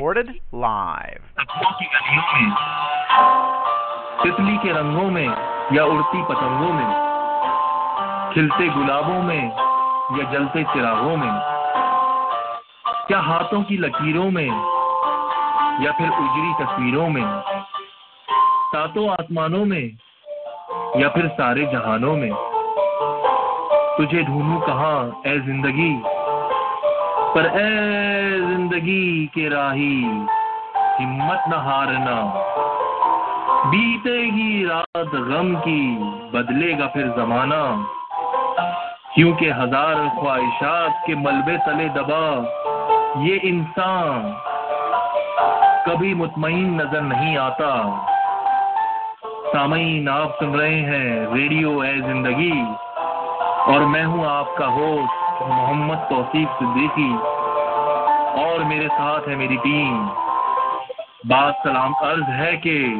recorded live. تتلی کے رنگوں میں یا اڑتی پتنگوں میں کھلتے گلابوں میں یا جلتے چراغوں میں کیا ہاتھوں کی لکیروں میں یا پھر اجری تصویروں میں ساتوں آسمانوں میں یا پھر سارے جہانوں میں تجھے ڈھونڈوں کہاں اے زندگی پر اے زندگی کے راہی، ہمت نہ ہارنا۔ بیتے گی رات غم کی بدلے گا پھر زمانہ۔ کیونکہ ہزار خواہشات کے ملبے تلے دبا، یہ انسان کبھی مطمئن نظر نہیں آتا۔ سامعین، آپ سن رہے ہیں ریڈیو اے زندگی اور میں ہوں آپ کا ہوسٹ محمد توفیق صدیقی۔ اور میرے ساتھ ہے میری ٹیم۔ بات سلام عرض ہے کہ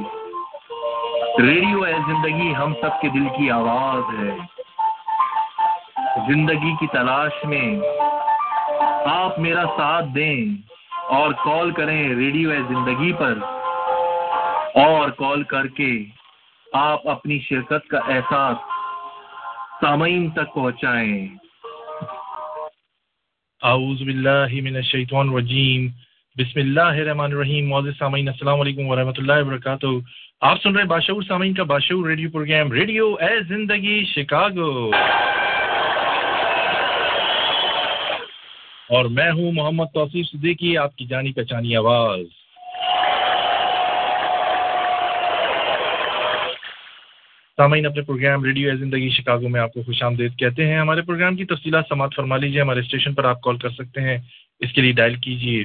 ریڈیو ہے زندگی ہم سب کے دل کی آواز ہے۔ زندگی کی تلاش میں آپ میرا ساتھ دیں اور کال کریں ریڈیو ہے زندگی پر۔ اور کال کر کے آپ اپنی شرکت کا احساس سامعین تک پہنچائیں۔ اعوذ باللہ من الشیطان الرجیم۔ بسم اللہ الرحمن الرحیم۔ معزز سامعین، السلام علیکم ورحمۃ اللہ وبرکاتہ۔ آپ سن رہے ہیں باشعور سامعین کا باشعور ریڈیو پروگرام ریڈیو اے زندگی شکاگو۔ اور میں ہوں محمد توصیف صدیقی، آپ کی جانی پہچانی آواز۔ سامعین، اپنے پروگرام ریڈیو زندگی شکاگو میں آپ کو خوش آمدید کہتے ہیں۔ ہمارے پروگرام کی تفصیلات سماعت فرما لیجیے ہمارے اسٹیشن پر آپ کال کر سکتے ہیں۔ اس کے لیے ڈائل کیجیے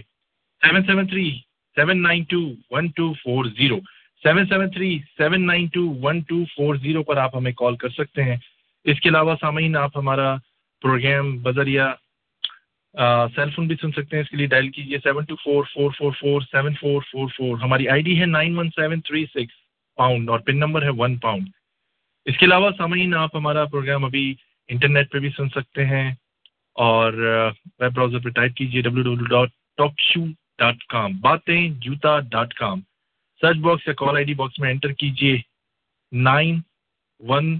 seven seven three, seven nine two, one two four zero. Seven seven three, seven nine two, one two four zero پر آپ ہمیں کال کر سکتے ہیں۔ اس کے علاوہ سامعین، آپ ہمارا پروگرام بذریعہ سیل فون بھی سن سکتے ہیں۔ اس کے لیے ڈائل کیجیے seven two four four four four, seven four four four. ہماری آئی ڈی ہے nine one seven three six pound اور پن نمبر ہے ون پاؤنڈ۔ اس کے علاوہ سامعین، آپ ہمارا پروگرام ابھی انٹرنیٹ پہ بھی سن سکتے ہیں اور ویب براؤزر پہ ٹائپ کیجیے W W dot talk show dot com باتیں جوتا ڈاٹ کام سرچ باکس یا کال آئی ڈی باکس میں انٹر کیجیے nine one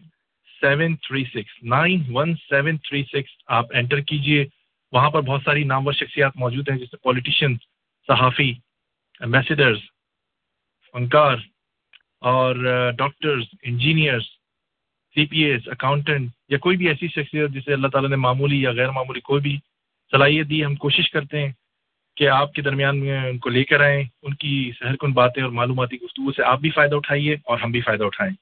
seven three six nine one seven three six آپ انٹر کیجیے وہاں پر بہت ساری نامور شخصیات موجود ہیں جیسے پولیٹیشین صحافی امبیسڈرز فنکار اور doctors engineers C P S accountant یا کوئی بھی ایسی شخصیت جسے اللہ تعالیٰ نے معمولی یا غیر معمولی کوئی بھی صلاحیت دی، ہم کوشش کرتے ہیں کہ آپ کے درمیان میں ان کو لے کر آئیں، ان کی سہر کن باتیں اور معلوماتی گفتگو سے آپ بھی فائدہ اٹھائیے اور ہم بھی فائدہ اٹھائیں۔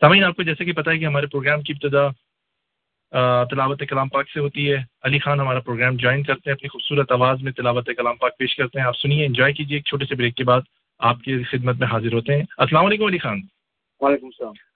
سامعین، آپ کو جیسے کہ پتہ ہے کہ ہمارے پروگرام کی ابتدا تلاوت کلام پاک سے ہوتی ہے۔ علی خان ہمارا پروگرام جوائن کرتے ہیں، اپنی خوبصورت آواز میں تلاوت کلام پاک پیش کرتے ہیں۔ آپ سنیے، انجوائے کیجیے ایک چھوٹے سے بریک کے بعد آپ کی خدمت میں حاضر ہوتے ہیں۔ السلام علیکم، علی خان۔ وعليكم السلام.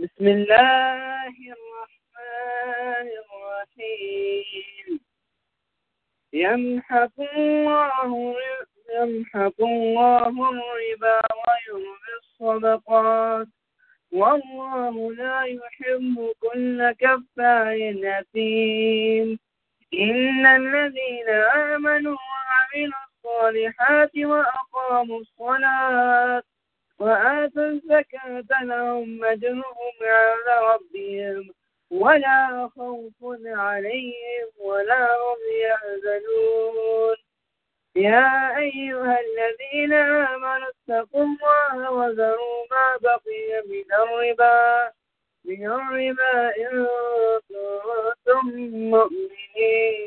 بسم الله الرحمن الرحيم يمحق الله يمحق الله الربا ويربي الصدقات۔ والله لا يحب كل كفار أثيم إن الذين آمنوا وعملوا الصالحات وأقاموا الصلاة وآتوا الزكاة لهم أجرهم عند ربهم ولا خوف عليهم ولا هم يحزنون. يا أيها الذين آمنوا اتقوا الله وذروا ما بقي من الربا من الربا إن كنتم مؤمنين.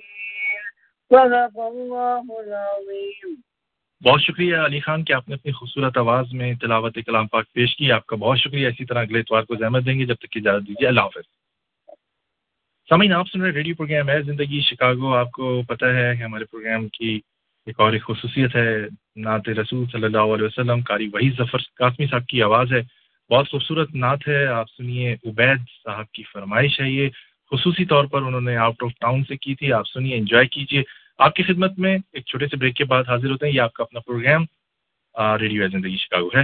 صدق الله العظيم. بہت شکریہ علی خان کہ آپ نے اپنی خوبصورت آواز میں تلاوت کلام پاک پیش کی۔ آپ کا بہت شکریہ۔ اسی طرح اگلے اتوار کو زحمت دیں گے۔ جب تک اجازت دیجیے۔ اللہ حافظ۔ سامعین، آپ سن رہے ریڈیو پروگرام ہے زندگی شکاگو۔ آپ کو پتہ ہے کہ ہمارے پروگرام کی ایک اور ایک خصوصیت ہے، نعت رسول صلی اللہ علیہ وسلم، قاری وحید ظفر قاسمی صاحب کی آواز ہے۔ بہت خوبصورت نعت ہے، آپ سنیے، عبید صاحب کی فرمائش ہے یہ۔ خصوصی طور پر انہوں نے آؤٹ آف ٹاؤن سے کی تھی، آپ سنیے انجوائے کیجیے۔ آپ کی خدمت میں ایک چھوٹے سے بریک کے بعد حاضر ہوتے ہیں۔ یہ آپ کا اپنا پروگرام ریڈیو زندگی شکاگو ہے۔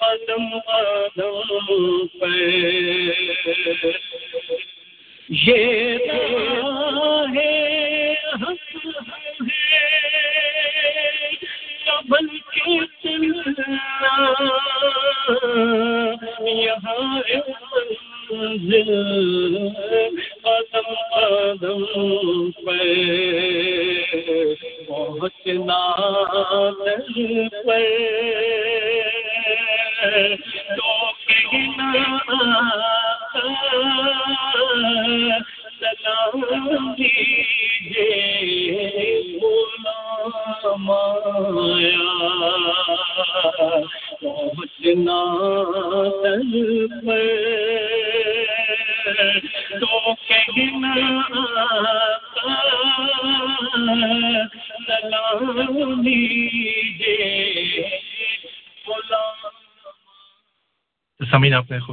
قدم قدم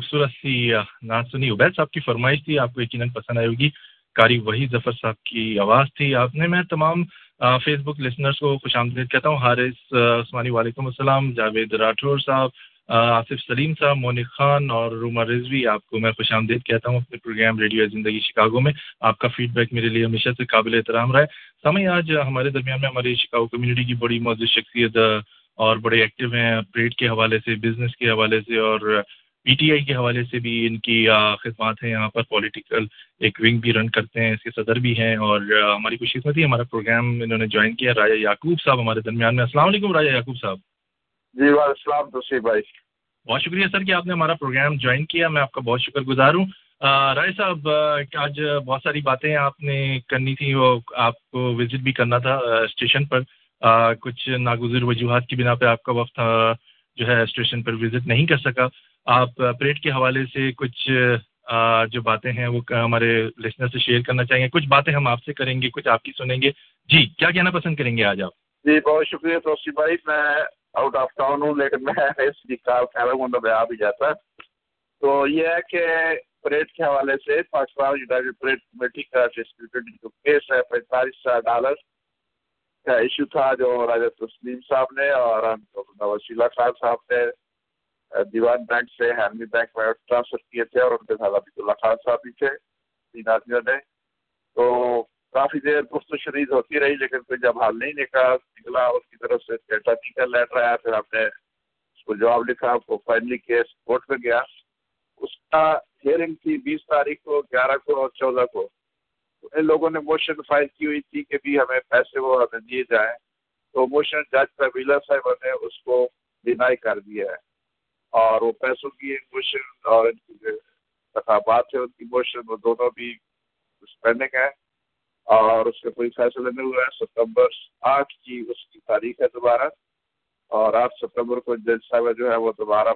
خوبصورت سی نعت سنی. عبید صاحب کی فرمائش تھی، آپ کو یقیناً پسند آئے ہوگی. قاری وحید ظفر صاحب کی آواز تھی. آپ نے، میں تمام فیس بک لسنرس کو خوش آمدید کہتا ہوں. حارث عثمانی وعلیکم السلام، جاوید راٹھور صاحب آصف سلیم صاحب مونک خان اور روما رضوی. آپ کو میں خوش آمدید کہتا ہوں اپنے پروگرام ریڈیو زندگی شکاگو میں. آپ کا فیڈ بیک میرے لیے ہمیشہ سے قابل احترام رہا ہے سمے آج ہمارے درمیان میں ہماری شکاگو کمیونٹی کی بڑی معزز شخصیت اور بڑے ایکٹیو ہیں. پریڈ کے حوالے سے بزنس کے حوالے سے اور پی ٹی آئی کے حوالے سے بھی ان کی خدمات ہیں. یہاں پر پولیٹیکل ایک ونگ بھی رن کرتے ہیں. اس کے صدر بھی ہیں اور ہماری خوش قسمتی ہمارا پروگرام انہوں نے جوائن کیا. راجا یعقوب صاحب ہمارے درمیان میں. السلام علیکم راجا یعقوب صاحب. جی وعلیکم السلام توصیف بھائی. بہت شکریہ سر کہ آپ نے ہمارا پروگرام جوائن کیا. میں آپ کا بہت شکر گزار ہوں. رائے صاحب آج بہت ساری باتیں آپ نے کرنی تھی وہ آپ کو وزٹ بھی کرنا تھا اسٹیشن پر. کچھ ناگزیر وجوہات کی بنا پہ آپ کا وقت جو ہے اسٹیشن پر وزٹ نہیں کر سکا۔ آپ پریڈ کے حوالے سے کچھ جو باتیں ہیں وہ ہمارے لسنر سے شیئر کرنا چاہیں گے۔ کچھ باتیں ہم آپ سے کریں گے، کچھ آپ کی سنیں گے۔ جی کیا کہنا پسند کریں گے آج آپ؟ جی بہت شکریہ توصیف بھائی۔ میں آؤٹ آف ٹاؤن ہوں، لیکن میں اس کی کار ہوں میں آ بھی جاتا۔ تو یہ ہے کہ پریڈ کے حوالے سے پاکستان یونائٹیڈ پریڈ کمیٹی کا ڈسپیوٹیڈ جو کیس ہے، پینتالیس ڈالر۔ کا ایشو تھا جو راجا تسلیم صاحب نے اور وسیلہ خان صاحب نے دیوان بینک سے ہیلمی بینک میں ٹرانسفر کیے تھے اور ان کے ساتھ عبید اللہ خان صاحب بھی تھے تین آدمیوں نے تو کافی دیر گفت و شرید ہوتی رہی لیکن پھر جب حال نہیں نکلا نکلا، اس کی طرف سے ڈیٹا ٹیکر لیٹر آیا پھر ہم نے اس کو جواب لکھا وہ فائنلی کیس کورٹ میں گیا۔ اس کا ہیئرنگ تھی بیس تاریخ کو، گیارہ کو اور چودہ کو۔ لوگوں نے موشن فائل کی ہوئی تھی کہ بھی ہمیں پیسے وہ ہمیں دیے جائیں۔ تو موشن جج طویلا صاحب نے اس کو ڈینائی کر دیا ہے۔ اور وہ پیسوں کی موشن اور ان کی جو ہے ان کی موشن وہ دونوں بھی پینڈنگ ہے اور اس کا کوئی فیصلہ نہیں ہوا ہے ستمبر آٹھ کی اس کی تاریخ ہے دوبارہ۔ اور آٹھ ستمبر کو جج صاحبہ جو ہے وہ دوبارہ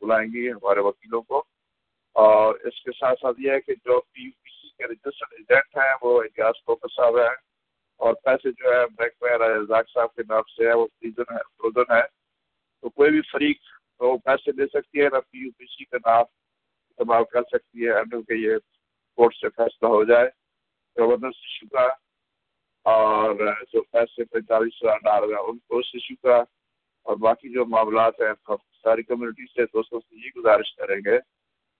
بلائیں گی ہمارے وکیلوں کو۔ اور اس کے ساتھ ساتھ یہ ہے کہ جو پی کے رجسٹرڈ ایجنٹ ہیں، وہ اجاز کوکر صاحب ہیں۔ اور پیسے جو ہے بینک میں رزاق صاحب کے نام سے ہے وہ فریزن ہے فروزن ہے تو کوئی بھی فریق تو پیسے دے سکتی ہے، نہ پی یو پی سی کا نام استعمال کر سکتی ہے انڈر کہ یہ کورٹ سے فیصلہ ہو جائے۔ گورنر ایشو کا اور جو پیسے پینتالیس ہزار ڈال رہے ہیں، ان کو اس ایشو کا اور باقی جو معاملات ہیں ساری کمیونٹی سے دوستوں سے یہ گزارش کریں گے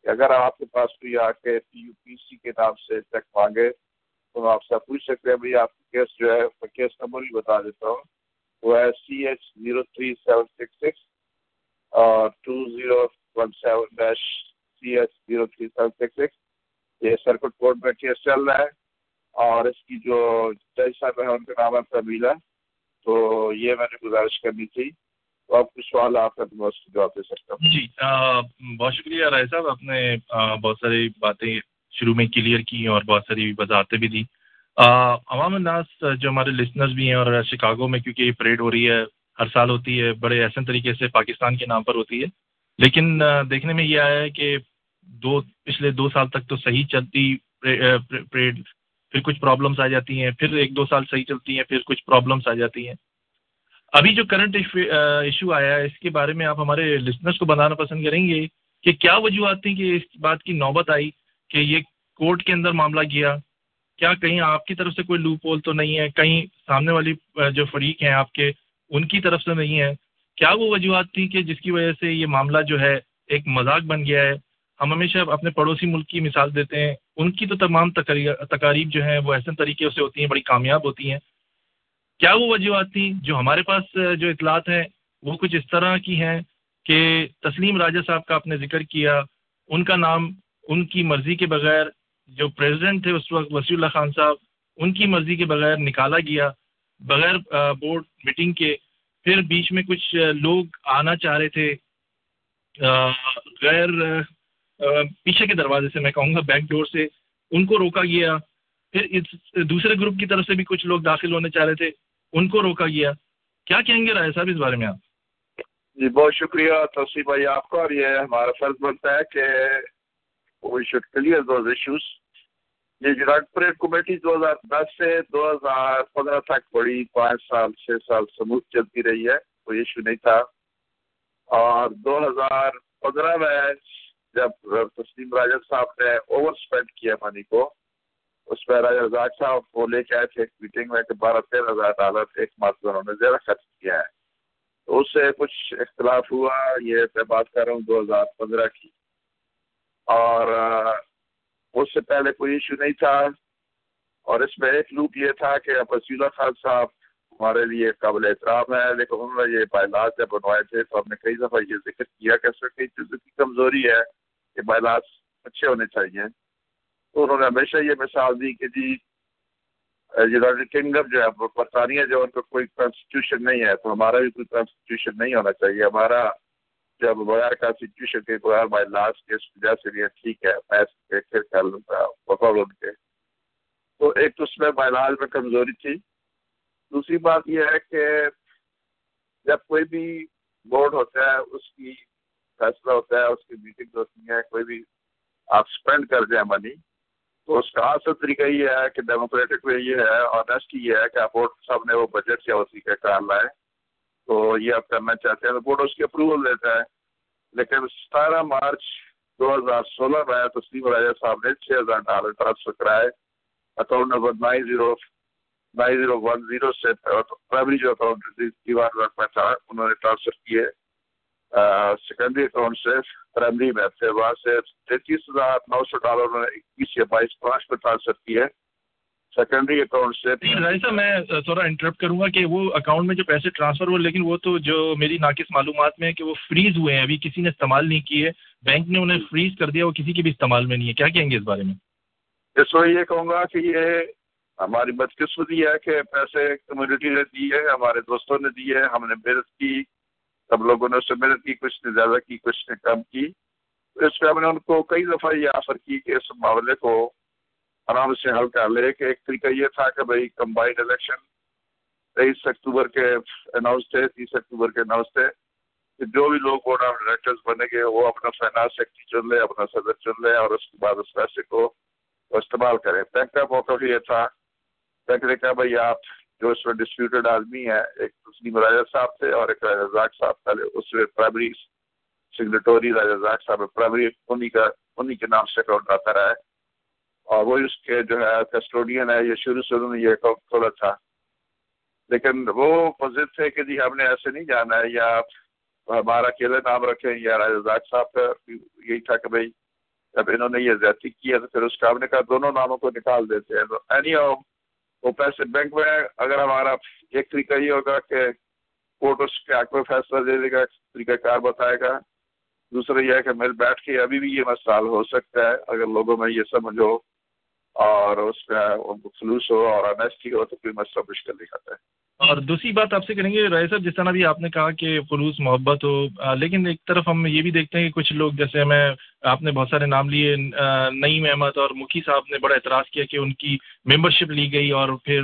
کہ اگر آپ کے پاس کوئی آ کے پی یو پی سی کے نام سے چیک مانگے تو آپ سے پوچھ سکتے ہیں، بھائی، آپ کی کیس جو ہے، میں کیس نمبر بھی بتا دیتا ہوں۔ وہ ہے C H zero three seven six six اور two zero one seven dash C H zero three seven six six یہ سرکٹ کورٹ میں کیس چل رہا ہے اور اس کی جو جج صاحب ہے ان کا نام ہے پرمیلا تو یہ میں نے گزارش کرنی تھی تو آپ کچھ سوال آپ کا میں اس جواب دے سکتا ہوں۔ جی بہت شکریہ رائے صاحب، آپ نے بہت ساری باتیں شروع میں کلیئر کی اور بہت ساری وضاحتیں بھی دی۔ عوام الناس جو ہمارے لسنرز بھی ہیں اور شکاگو میں کیونکہ یہ پریڈ ہو رہی ہے، ہر سال ہوتی ہے، بڑے احسن طریقے سے پاکستان کے نام پر ہوتی ہے۔ لیکن دیکھنے میں یہ آیا ہے کہ دو، پچھلے دو سال تک تو صحیح چلتی پریڈ پھر کچھ پرابلمس آ جاتی ہیں، پھر ایک دو سال صحیح چلتی ہیں، پھر کچھ پرابلمس آ جاتی ہیں۔ ابھی جو کرنٹ ایشو آیا ہے، اس کے بارے میں آپ ہمارے لسنرس کو بتانا پسند کریں گے کہ کیا وجوہات تھیں کہ اس بات کی نوبت آئی کہ یہ کورٹ کے اندر معاملہ گیا۔ کیا کہیں آپ کی طرف سے کوئی لوپ ہول تو نہیں ہے؟ کہیں سامنے والی جو فریق ہیں آپ کے، ان کی طرف سے نہیں ہے۔ کیا وہ وجوہات تھیں کہ جس کی وجہ سے یہ معاملہ جو ہے ایک مذاق بن گیا ہے؟ ہم ہمیشہ اپنے پڑوسی ملک کی مثال دیتے ہیں۔ ان کی تو تمام تقاریب جو ہیں وہ ایسے طریقے سے ہوتی ہیں، بڑی کامیاب ہوتی ہیں۔ کیا وہ وجوہات تھیں جو ہمارے پاس جو اطلاعات ہیں، وہ کچھ اس طرح کی ہیں کہ تسلیم راجہ صاحب کا آپ نے ذکر کیا، ان کا نام، ان کی مرضی کے بغیر جو پریزیڈنٹ تھے اس وقت وسیع اللہ خان صاحب، ان کی مرضی کے بغیر نکالا گیا بغیر بورڈ میٹنگ کے۔ پھر بیچ میں کچھ لوگ آنا چاہ رہے تھے غیر پیچھے کے دروازے سے، میں کہوں گا بیک ڈور سے، ان کو روکا گیا۔ پھر اس دوسرے گروپ کی طرف سے بھی کچھ لوگ داخل ہونے چاہ رہے تھے۔ ان کو روکا گیا۔ کیا کہیں گے رائے صاحب اس بارے میں آپ؟ جی بہت شکریہ توصیف بھائی آپ کا۔ اور یہ ہمارا فرض بنتا ہے کہ we should clear those issues یہ وراٹ پریڈ کمیٹی دو ہزار دس سے دو ہزار پندرہ تک بڑی پانچ سال، چھ سال سموتھ چلتی رہی ہے، کوئی ایشو نہیں تھا۔ اور دو ہزار پندرہ میں جب تسلیم راجد صاحب نے اوور اسپینڈ کیا منی کو اس پہ راجا رزاق صاحب وہ لے کے آئے تھے ایک میٹنگ میں کہ بارہ تیرہ ہزار ڈالر ایک مارچ انہوں نے زیادہ خرچ کیا ہے۔ تو اس سے کچھ اختلاف ہوا، یہ میں بات کر رہا ہوں دو ہزار پندرہ کی۔ اور اس سے پہلے کوئی ایشو نہیں تھا۔ اور اس میں ایک لوپ یہ تھا کہ وسیلہ خان صاحب ہمارے لیے قابل احترام ہے، لیکن انہوں نے یہ بائلاس جب بنوائے تھے تو ہم نے کئی دفعہ یہ ذکر کیا کہ سر کئی چیزوں کی کمزوری ہے کہ بائلاس اچھے ہونے چاہیے۔ تو انہوں نے ہمیشہ یہ مثال دی کہ جی یونائٹیڈ کنگڈم جو ہے برطانیہ جو ان کا کوئی کانسٹیٹیوشن نہیں ہے، تو ہمارا بھی کوئی کانسٹیٹیوشن نہیں ہونا چاہیے۔ ہمارا جب بغیر کانسٹیٹیوشن کے، بغیر بائی لاس کے وجہ سے لیے ٹھیک ہے، میں پھر کر لوں گا بقول ان کے۔ تو ایک تو اس میں بائی لاس میں کمزوری تھی۔ دوسری بات یہ ہے کہ جب کوئی بھی بورڈ ہوتا ہے، اس کی فیصلہ ہوتا ہے، اس کی میٹنگ ہوتی ہے، کوئی بھی آپ اسپینڈ کر دیں منی تو اس کا اصل طریقہ یہ ہے کہ ڈیموکریٹک میں یہ ہے آنےسٹ یہ ہے کہ آپ بورڈ صاحب نے وہ بجٹ یا اسی کا کار لائے۔ تو یہ آپ کرنا چاہتے ہیں۔ تو بورڈ اس کی اپروول دیتا ہے۔ لیکن ستارہ مارچ دو ہزار سولہ میں تسلیم راجا صاحب نے چھ ہزار ڈالر ٹرانسفر کرائے account number nine zero nine zero one zero سے پرائمری جو اکاؤنٹ دیوار میں تھا، انہوں نے ٹرانسفر کیے۔ سیکنڈری اکاؤنٹ سے پرائمری میں تھے وہاں سے تینتیس ہزار نو سو ڈالر انہوں نے اکیس یا بائیس پانچ میں ٹرانسفر کیے سیکنڈری اکاؤنٹ سے میں تھوڑا انٹرپٹ کروں گا کہ وہ اکاؤنٹ میں جو پیسے ٹرانسفر ہوئے لیکن وہ تو جو میری ناقص معلومات میں ہے کہ وہ فریز ہوئے ہیں ابھی کسی نے استعمال نہیں کیے بینک نے انہیں فریز کر دیا وہ کسی کے بھی استعمال میں نہیں ہے۔ کیا کہیں گے اس بارے میں؟ اس میں یہ کہوں گا کہ یہ ہماری بدقسمتی ہے کہ پیسے کمیونٹی نے دی ہے ہمارے دوستوں نے دی ہے ہم نے محنت کی۔ سب لوگوں نے اس سے محنت کی، کچھ نے زیادہ کی، کچھ نے کم کی۔ اس پہ ہم نے ان کو کئی دفعہ یہ آفر کی کہ اس معاملے کو آرام سے حل کر لے کہ ایک طریقہ یہ تھا کہ بھائی کمبائنڈ الیکشن تیئیس اکتوبر کے اناؤنس تھے، تیس اکتوبر کے اناؤنس تھے۔ کہ جو بھی لوگ بورڈ آف ڈائریکٹرز بنے گے، وہ اپنا فائنانس سیکٹری چن لے اپنا صدر چن لے اور اس کے بعد اس پیسے کو استعمال کریں۔ بینک کا موقع یہ تھا۔ بینک نے کہا، بھائی آپ جو اس میں ڈسپیوٹیڈ آدمی ہے ایک تسلیم راجا صاحب تھے اور ایک راجا زاک صاحب تھے اس میں پرائمری سگریٹوری راجا زاک صاحب پرائمری انہیں کا انہیں کے نام سے اکاؤنٹ آتا رہا ہے۔ اور وہ اس کے جو ہے کسٹوڈین ہے، یہ شروع سے انہوں نے یہ اکاؤنٹ کھولا تھا۔ لیکن وہ مزید تھے کہ جی ہم نے ایسے نہیں جانا ہے، یا ہمارا اکیلے نام رکھیں، یا راجا زاک صاحب کا یہی تھا کہ بھائی، جب انہوں نے یہ زیادتی کی ہے تو پھر اس کا ہم نے کہا، دونوں ناموں کو نکال دیتے ہیں۔ تو اینی وہ پیسے بینک میں اگر ہمارا ایک طریقہ یہ ہوگا کہ کورٹ اس کے حق میں فیصلہ دے دے گا طریقہ کار بتائے گا۔ دوسرا یہ ہے کہ میں بیٹھ کے ابھی بھی یہ مسئلہ ہو سکتا ہے۔ اگر لوگوں میں یہ سمجھو اور اس کا خلوص ہو اور انیسٹی ہو تو کوئی مسئلہ مشکل نہیں آتا ہے۔ اور دوسری بات آپ سے کریں گے، رائے صاحب، جس طرح بھی آپ نے کہا کہ خلوص محبت ہو لیکن ایک طرف ہم یہ بھی دیکھتے ہیں کہ کچھ لوگ جیسے میں آپ نے بہت سارے نام لیے نعیم احمد اور مکھی صاحب نے بڑا اعتراض کیا کہ ان کی ممبرشپ لی گئی اور پھر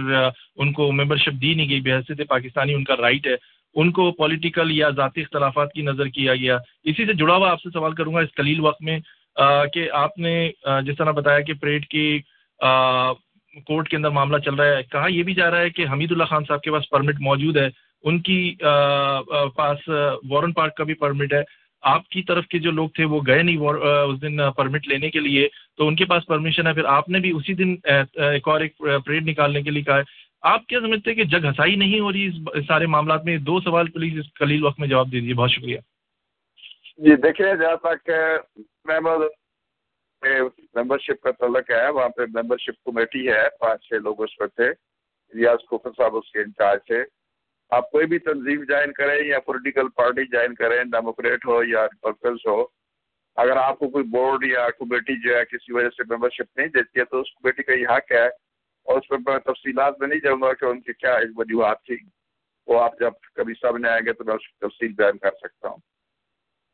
ان کو ممبرشپ دی نہیں گئی بحثیت پاکستانی ان کا رائٹ ہے۔ ان کو پولیٹیکل یا ذاتی اختلافات کی نظر کیا گیا۔ اسی سے جڑا ہوا آپ سے سوال کروں گا اس قلیل وقت میں کہ آپ نے جس طرح بتایا کہ پریڈ کی کورٹ کے اندر معاملہ چل رہا ہے۔ کہا یہ بھی جا رہا ہے کہ حمید اللہ خان صاحب کے پاس پرمٹ موجود ہے۔ ان کی پاس وارن پارک کا بھی پرمٹ ہے۔ آپ کی طرف کے جو لوگ تھے وہ گئے نہیں اس دن پرمٹ لینے کے لیے۔ تو ان کے پاس پرمیشن ہے۔ پھر آپ نے بھی اسی دن ایک اور ایک پریڈ نکالنے کے لیے کہا ہے۔ آپ کیا سمجھتے ہیں کہ جگ ہسائی نہیں ہو رہی اس سارے معاملات میں؟ دو سوال پلیز اس قلیل وقت میں جواب دیجیے بہت شکریہ۔ جی دیکھیے، جہاں تک ممبر شپ کا تعلق ہے، وہاں پہ ممبر شپ کمیٹی ہے، پانچ چھ لوگ اس پر تھے ریاض کوفر صاحب اس کے انچارج تھے آپ کوئی بھی تنظیم جوائن کریں یا پولیٹیکل پارٹی جوائن کریں ڈیموکریٹ ہو یا ریپبلس ہو، اگر آپ کو کوئی بورڈ یا کمیٹی جو ہے کسی وجہ سے ممبر شپ نہیں دیتی ہے، تو اس کمیٹی کا یہ حق ہے۔ اور اس میں تفصیلات میں نہیں جاؤں گا کہ ان کی کیا وجوہات تھی۔ وہ آپ جب کبھی سامنے آئیں گے تو میں اس کی تفصیل بیان کر سکتا ہوں۔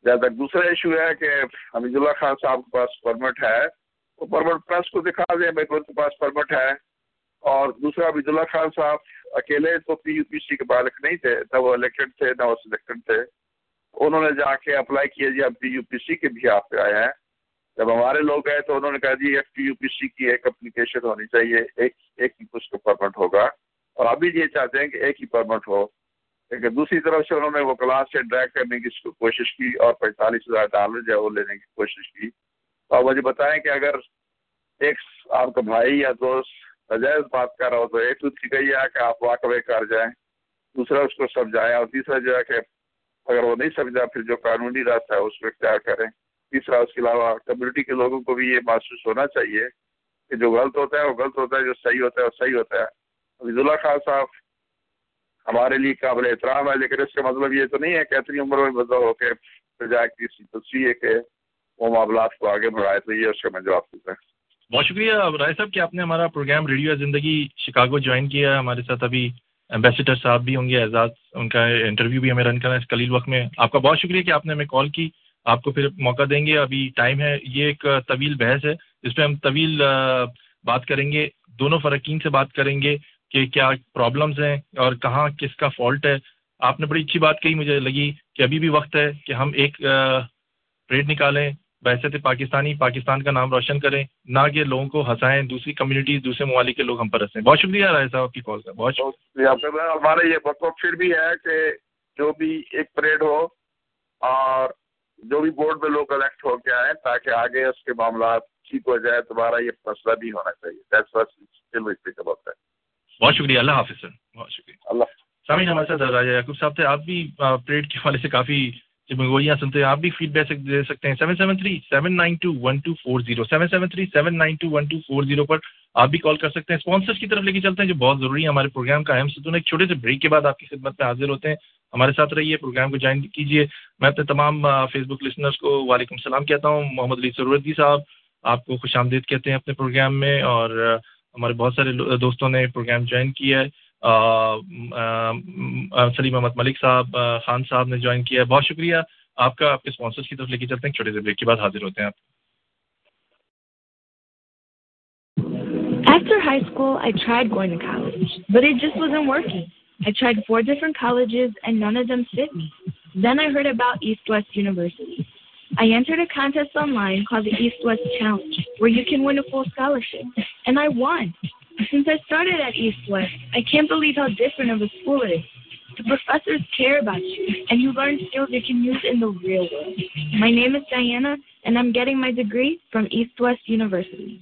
جہاں تک دوسرا ایشو ہے کہ حمید اللہ خان صاحب کے پاس پرمٹ ہے۔ وہ پرمٹ پریس کو دکھا دیں بھائی ان کے پاس پرمٹ ہے۔ اور دوسرا حمید اللہ خان صاحب اکیلے تو پی یو پی سی کے بالک نہیں تھے، نہ وہ الیکٹڈ تھے، نہ وہ سلیکٹڈ تھے۔ انہوں نے جا کے اپلائی کیا جی اب پی یو پی سی کے بھی آپ پہ آئے ہیں جب ہمارے لوگ گئے تو انہوں نے کہا جی ایف پی یو پی سی کی ایک اپلیکیشن ہونی چاہیے، ایک ایک ہی کچھ کو پرمٹ ہوگا۔ اور ابھی یہ چاہتے ہیں کہ ایک ہی پرمٹ ہو۔ لیکن دوسری طرف سے انہوں نے وہ کلاس سے ڈریک کرنے کی کوشش کی اور پینتالیس ہزار ڈالر جو ہے وہ لینے کی کوشش کی۔ اور مجھے بتائیں کہ اگر ایک آپ کا بھائی یا دوست نجائز بات کر رہا ہو تو ایک تو طریقہ ہے کہ آپ واک اوے کر جائیں، دوسرا اس کو سمجھائیں اور تیسرا جو ہے کہ اگر وہ نہیں سمجھا پھر جو قانونی راستہ ہے اس کو اختیار کریں۔ تیسرا، اس کے علاوہ کمیونٹی کے لوگوں کو بھی یہ محسوس ہونا چاہیے کہ جو غلط ہوتا ہے وہ غلط ہوتا ہے، جو صحیح ہوتا ہے وہ صحیح ہوتا ہے۔ عبید اللہ خان صاحب ہمارے لیے قابل احترام ہے، لیکن اس کا مطلب یہ تو نہیں ہے کہ اتنی عمر میں بدلا ہو کے بجائے کسی تصویر کہ وہ معاملات کو آگے بڑھائے تو یہ اس کا میں جواب دیتا ہے بہت شکریہ رائے صاحب کہ آپ نے ہمارا programme radio Zindagi Chicago join کیا۔ ہے ہمارے ساتھ ابھی امبیسڈر صاحب بھی ہوں گے، اعزاز، ان کا انٹرویو بھی ہمیں رن کرنا ہے اس قلیل وقت میں۔ آپ کا بہت شکریہ کہ آپ نے ہمیں کال کی۔ آپ کو پھر موقع دیں گے۔ ابھی ٹائم ہے، یہ ایک طویل بحث ہے جس پہ ہم طویل بات کریں گے۔ دونوں فرقین سے بات کریں گے کہ کیا پرابلمس ہیں اور کہاں کس کا فالٹ ہے۔ آپ نے بڑی اچھی بات کہی، مجھے لگی کہ ابھی بھی وقت ہے کہ ہم ایک ریٹ نکالیں۔ بحثت پاکستانی پاکستان کا نام روشن کریں نہ کہ لوگوں کو ہنسائیں دوسری کمیونٹیز دوسرے ممالک کے لوگ ہم پر ہنسیں۔ بہت شکریہ رائے صاحب آپ کی کال کا۔ بہت شکریہ۔ ہمارا یہ مطلب پھر بھی ہے کہ جو بھی ایک پریڈ ہو اور جو بھی بورڈ میں لوگ الیکٹ ہو کے آئے تاکہ آگے اس کے معاملات ٹھیک ہو جائے تمہارا یہ مسئلہ بھی ہونا چاہیے۔ بہت شکریہ۔ اللہ حافظ سر۔ بہت شکریہ۔ اللہ سامعین ہمارے ساتھ راجا یعقوب صاحب تھے۔ آپ بھی پریڈ کے حوالے سے کافی جب گوئیاں سنتے ہیں آپ بھی فیڈ بیک دے سکتے ہیں۔ Seven seven three seven nine two one two four zero seven seven three seven nine two one two four zero پر آپ بھی کال کر سکتے ہیں۔ اسپانسر کی طرف لے کے چلتے ہیں، جو بہت ضروری ہے ہمارے پروگرام کا اہم ستون ایک چھوٹے سے بریک کے بعد آپ کی خدمت میں حاضر ہوتے ہیں۔ ہمارے ساتھ رہیے پروگرام کو جوائن کیجیے۔ میں اپنے تمام فیس بک لسنرس کو وعلیکم السلام کہتا ہوں۔ محمد علی سروردی صاحب، آپ کو خوش آمدید کہتے ہیں اپنے پروگرام میں۔ اور ہمارے بہت سارے دوستوں نے پروگرام جوائن کیا ہے۔ After high school, I tried going to college, but it just wasn't working. I tried four different colleges and none of them fit me. Then I heard about East West University. I entered a contest online called the East West Challenge, where you can win a full scholarship, and I won. Since I started at East West, I can't believe how different of a school it is. The professors care about you, and you learn skills you can use in the real world. My name is Diana, and I'm getting my degree from East West University.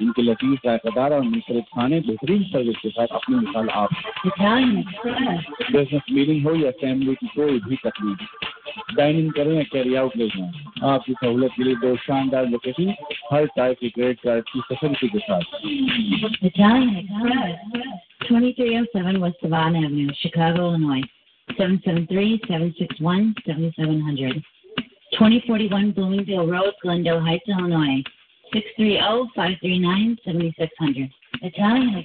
ان کے لطیف ذائقہ دار اور مختلف کھانے بہترین service کے ساتھ اپنی مثال آپ بزنس میٹنگ ہو یا فیملی کی کوئی بھی تکلیف ڈائننگ کریں یا کیری آؤٹ لے جائیں آپ کی سہولت کے لیے دو شاندار لوکیشن ہر ٹائپ کی کریڈٹ کارڈ کی فیسلٹی کے ساتھ 2307 West Devon Avenue, Chicago, Illinois. 773-761-7700. 2041 Bloomingdale Road, Glendale Heights, Illinois. 630-539-7600. Italian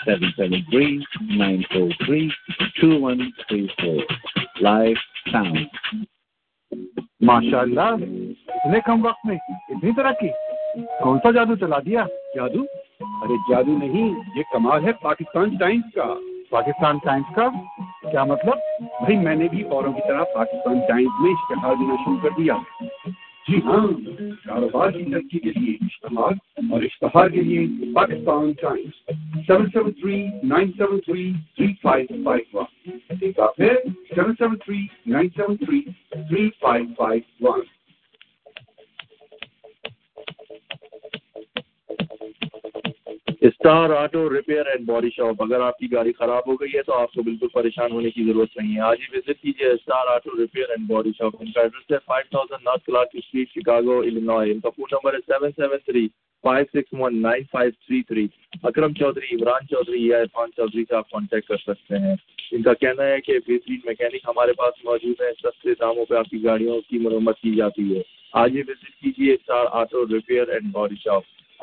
773 943 2134 life sound ماشاء اللہ اتنے کم وقت میں اتنی ترقی کون سا جادو چلا دیا جادو ارے جادو نہیں یہ کمال ہے پاکستان ٹائمز کا پاکستان ٹائمز کا کیا مطلب بھائی میں نے بھی اوروں کی طرح پاکستان ٹائمز میں اشتہار دینا شروع کر دیا جی ہاں کاروبار کی ترقی کے لیے اشتہار اور اشتہار کے لیے Pakistan Times 773-973-3551. Take 773-973-3551. Star auto repair and body shop. اگر آپ کی گاڑی خراب ہو گئی ہے تو آپ کو بالکل پریشان ہونے کی ضرورت نہیں ہے۔ آج ہی وزٹ کیجیے star auto repair and body shop. ان کا ایڈریس ہے five thousand north Clark street, Chicago Illinois ان کا فون نمبر ہے seven seven three five six one nine five three three. Akram Chaudhry, Imran Chaudhry, یا عرفان چودھری سے آپ contact کر سکتے ہیں۔ ان کا کہنا ہے کہ بہترین میکینک ہمارے پاس موجود ہیں۔ سستے داموں پہ آپ کی گاڑیوں کی مرمت کی جاتی ہے۔ آج ہی وزٹ کیجیے star auto repair and body shop.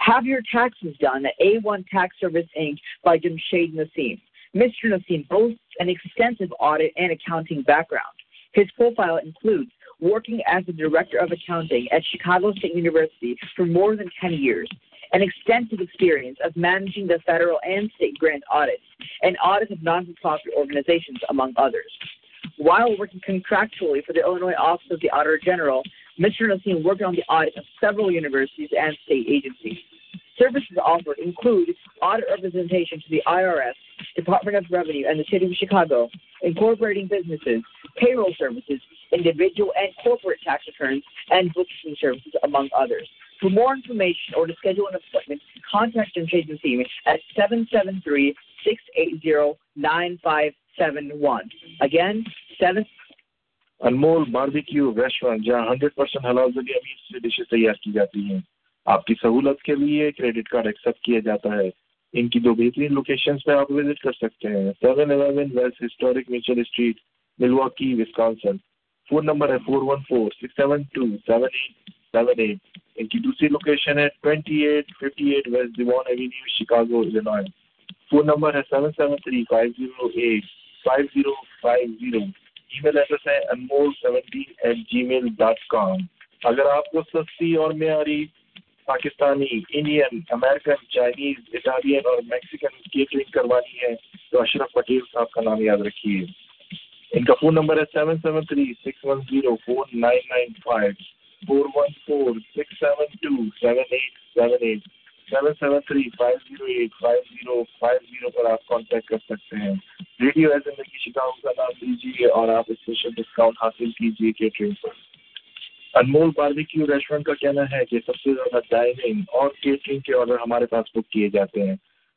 Have your taxes done at A1 Tax Service Inc. by Jamshed Nassim. Mr. Nassim boasts an extensive audit and accounting background. His profile includes working as the director of accounting at Chicago State University for more than 10 years and extensive experience of managing the federal and state grant audits and audits of non-for-profit organizations, among others. While working contractually for the Illinois Office of the Auditor General, Mr. Nassim worked on the audit of several universities and state agencies. Services offered include audit representation to the IRS, Department of Revenue, and the City of Chicago, incorporating businesses, payroll services, individual and corporate tax returns, and bookkeeping services, among others. For more information or to schedule an appointment, contact Jim Chase Nassim at 773-680-9571. Again, 7 Anmol barbecue restaurant جہاں hundred percent حلال ذریعہ meat سے dishes تیار کی جاتی ہیں آپ کی سہولت کے لیے کریڈٹ کارڈ ایکسیپٹ کیا جاتا ہے ان کی دو بہترین لوکیشنز پہ آپ وزٹ کر سکتے ہیں seven eleven west historic Mitchell street Milwaukee Wisconsin phone number ہے four one four six seven two seven eight ان کی دوسری لوکیشن ہے twenty eight fifty eight west Devon avenue Chicago Illinois phone number ہے seven seven three five zero eight five zero five zero email address ہے Anmol seventeen eight G mail dot com اگر آپ کو سستی اور معیاری Pakistani Indian American Chinese Italian اور Mexican catering کروانی ہے، تو اشرف پٹیل صاحب کا نام یاد رکھیے۔ ان کا فون نمبر ہے seven seven three six one zero four nine nine five four one four six seven two seven eight seven eight seven seven three five zero eight five zero five zero پر آپ contact کر سکتے ہیں۔ Radio ہے زندگی Chicago کا نام دیجیے اور آپ اسپیشل ڈسکاؤنٹ حاصل کیجیے کیٹرنگ پر۔ انمول باربیکیو ریسٹورینٹ کا کہنا ہے کہ سب سے زیادہ ڈائننگ اور کیٹرنگ کے آرڈر ہمارے پاس بک کیے جاتے ہیں۔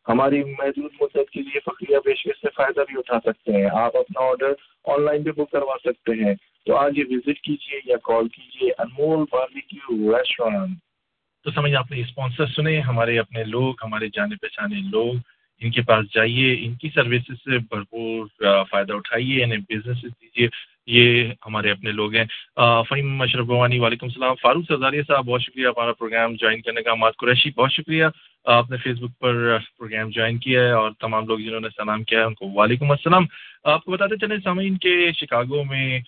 ہماری محدود مدت کے لیے فقریہ پیشکش سے فائدہ بھی اٹھا سکتے ہیں۔ آپ اپنا آرڈر آن لائن بھی بک کروا سکتے ہیں۔ تو آج یہ وزٹ کیجیے یا کال کیجیے انمول باربیکیو ریسٹورینٹ تو سمجھ آپ نے اسپانسر سنے، ہمارے اپنے لوگ، ہمارے جانے پہچانے لوگ، ان کے پاس جائیے، ان کی سروسز سے بھرپور فائدہ اٹھائیے، انہیں بزنس دیجیے یہ ہمارے اپنے لوگ ہیں۔ فہیم مشرف بوانی وعلیکم السلام۔ فاروق سزاریہ صاحب، بہت شکریہ ہمارا پروگرام جوائن کرنے کا۔ مات قریشی، بہت شکریہ۔ آپ نے فیس بک پر پروگرام جوائن کیا ہے اور تمام لوگ جنہوں نے سلام کیا ہے، ان کو وعلیکم السلام۔ آپ کو بتاتے چلیں سامعین کے شکاگو میں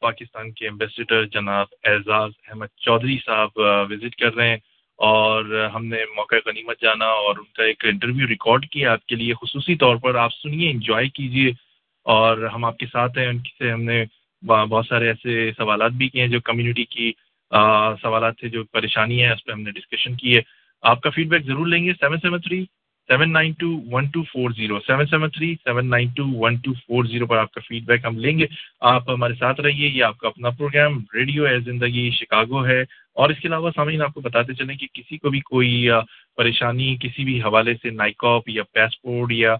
پاکستان کے امبیسڈر جناب اعزاز احمد چودھری صاحب وزٹ کر رہے ہیں اور ہم نے موقع غنیمت جانا اور ان کا ایک انٹرویو ریکارڈ کیا آپ کے لیے خصوصی طور پر۔ آپ سنیے انجوائے کیجیے اور ہم آپ کے ساتھ ہیں۔ ان سے ہم نے بہت سارے ایسے سوالات بھی کیے ہیں جو کمیونٹی کی سوالات تھے جو پریشانی ہے اس پہ ہم نے ڈسکشن کی ہے۔ آپ کا فیڈ بیک ضرور لیں گے۔ Seven seven three seven nine two one two four zero seven seven three seven nine two one two four zero پر آپ کا فیڈ بیک ہم لیں گے۔ آپ ہمارے ساتھ رہیے، یہ آپ کا اپنا پروگرام ریڈیو ہے زندگی شکاگو ہے۔ اور اس کے علاوہ سامعین، آپ کو بتاتے چلیں کہ کسی کو بھی کوئی پریشانی، کسی بھی حوالے سے نائکاپ یا پاسپورٹ یا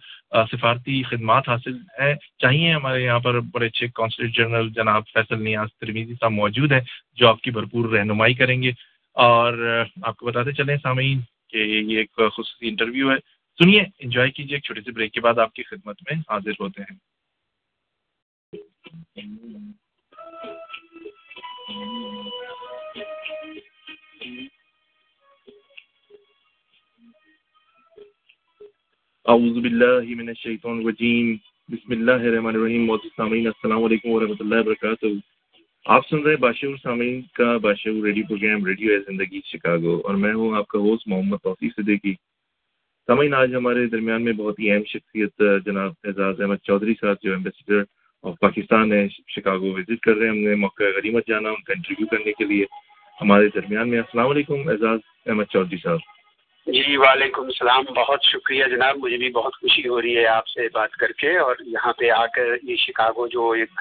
سفارتی خدمات حاصل ہیں چاہیے ہمارے یہاں پر بڑے اچھے کانسلیٹ جنرل جناب فیصل نیاز ترمیزی صاحب موجود ہیں، جو آپ کی بھرپور رہنمائی کریں گے۔ اور آپ کو بتاتے چلیں سامعین کہ یہ ایک خصوصی انٹرویو ہے۔ سنیے انجوائے کیجیے ایک چھوٹے سے بریک کے بعد آپ کی خدمت میں حاضر ہوتے ہیں۔ اعوذ باللہ من الشیطان الرجیم۔ بسم اللہ الرحمن الرحیم۔ محترم سامعین السلام علیکم ورحمۃ اللہ وبرکاتہ۔ آپ سن رہے باشعور سامعین کا باشعور ریڈیو پروگرام ریڈیو ہے زندگی شکاگو، اور میں ہوں آپ کا ہوسٹ محمد توفیق صدیقی۔ سامعین آج ہمارے درمیان میں بہت ہی اہم شخصیت جناب اعزاز احمد چودھری صاحب، جو ایمبیسڈر آف پاکستان ہے شکاگو وزٹ کر رہے ہیں۔ ہم نے موقع غریمت جانا، ان کا انٹرویو کرنے کے لیے۔ ہمارے درمیان میں السلام علیکم اعزاز احمد چودھری صاحب۔ جی وعلیکم السلام۔ بہت شکریہ جناب، مجھے بھی بہت خوشی ہو رہی ہے آپ سے بات کر کے۔ اور یہاں پہ آ کر یہ شکاگو جو ایک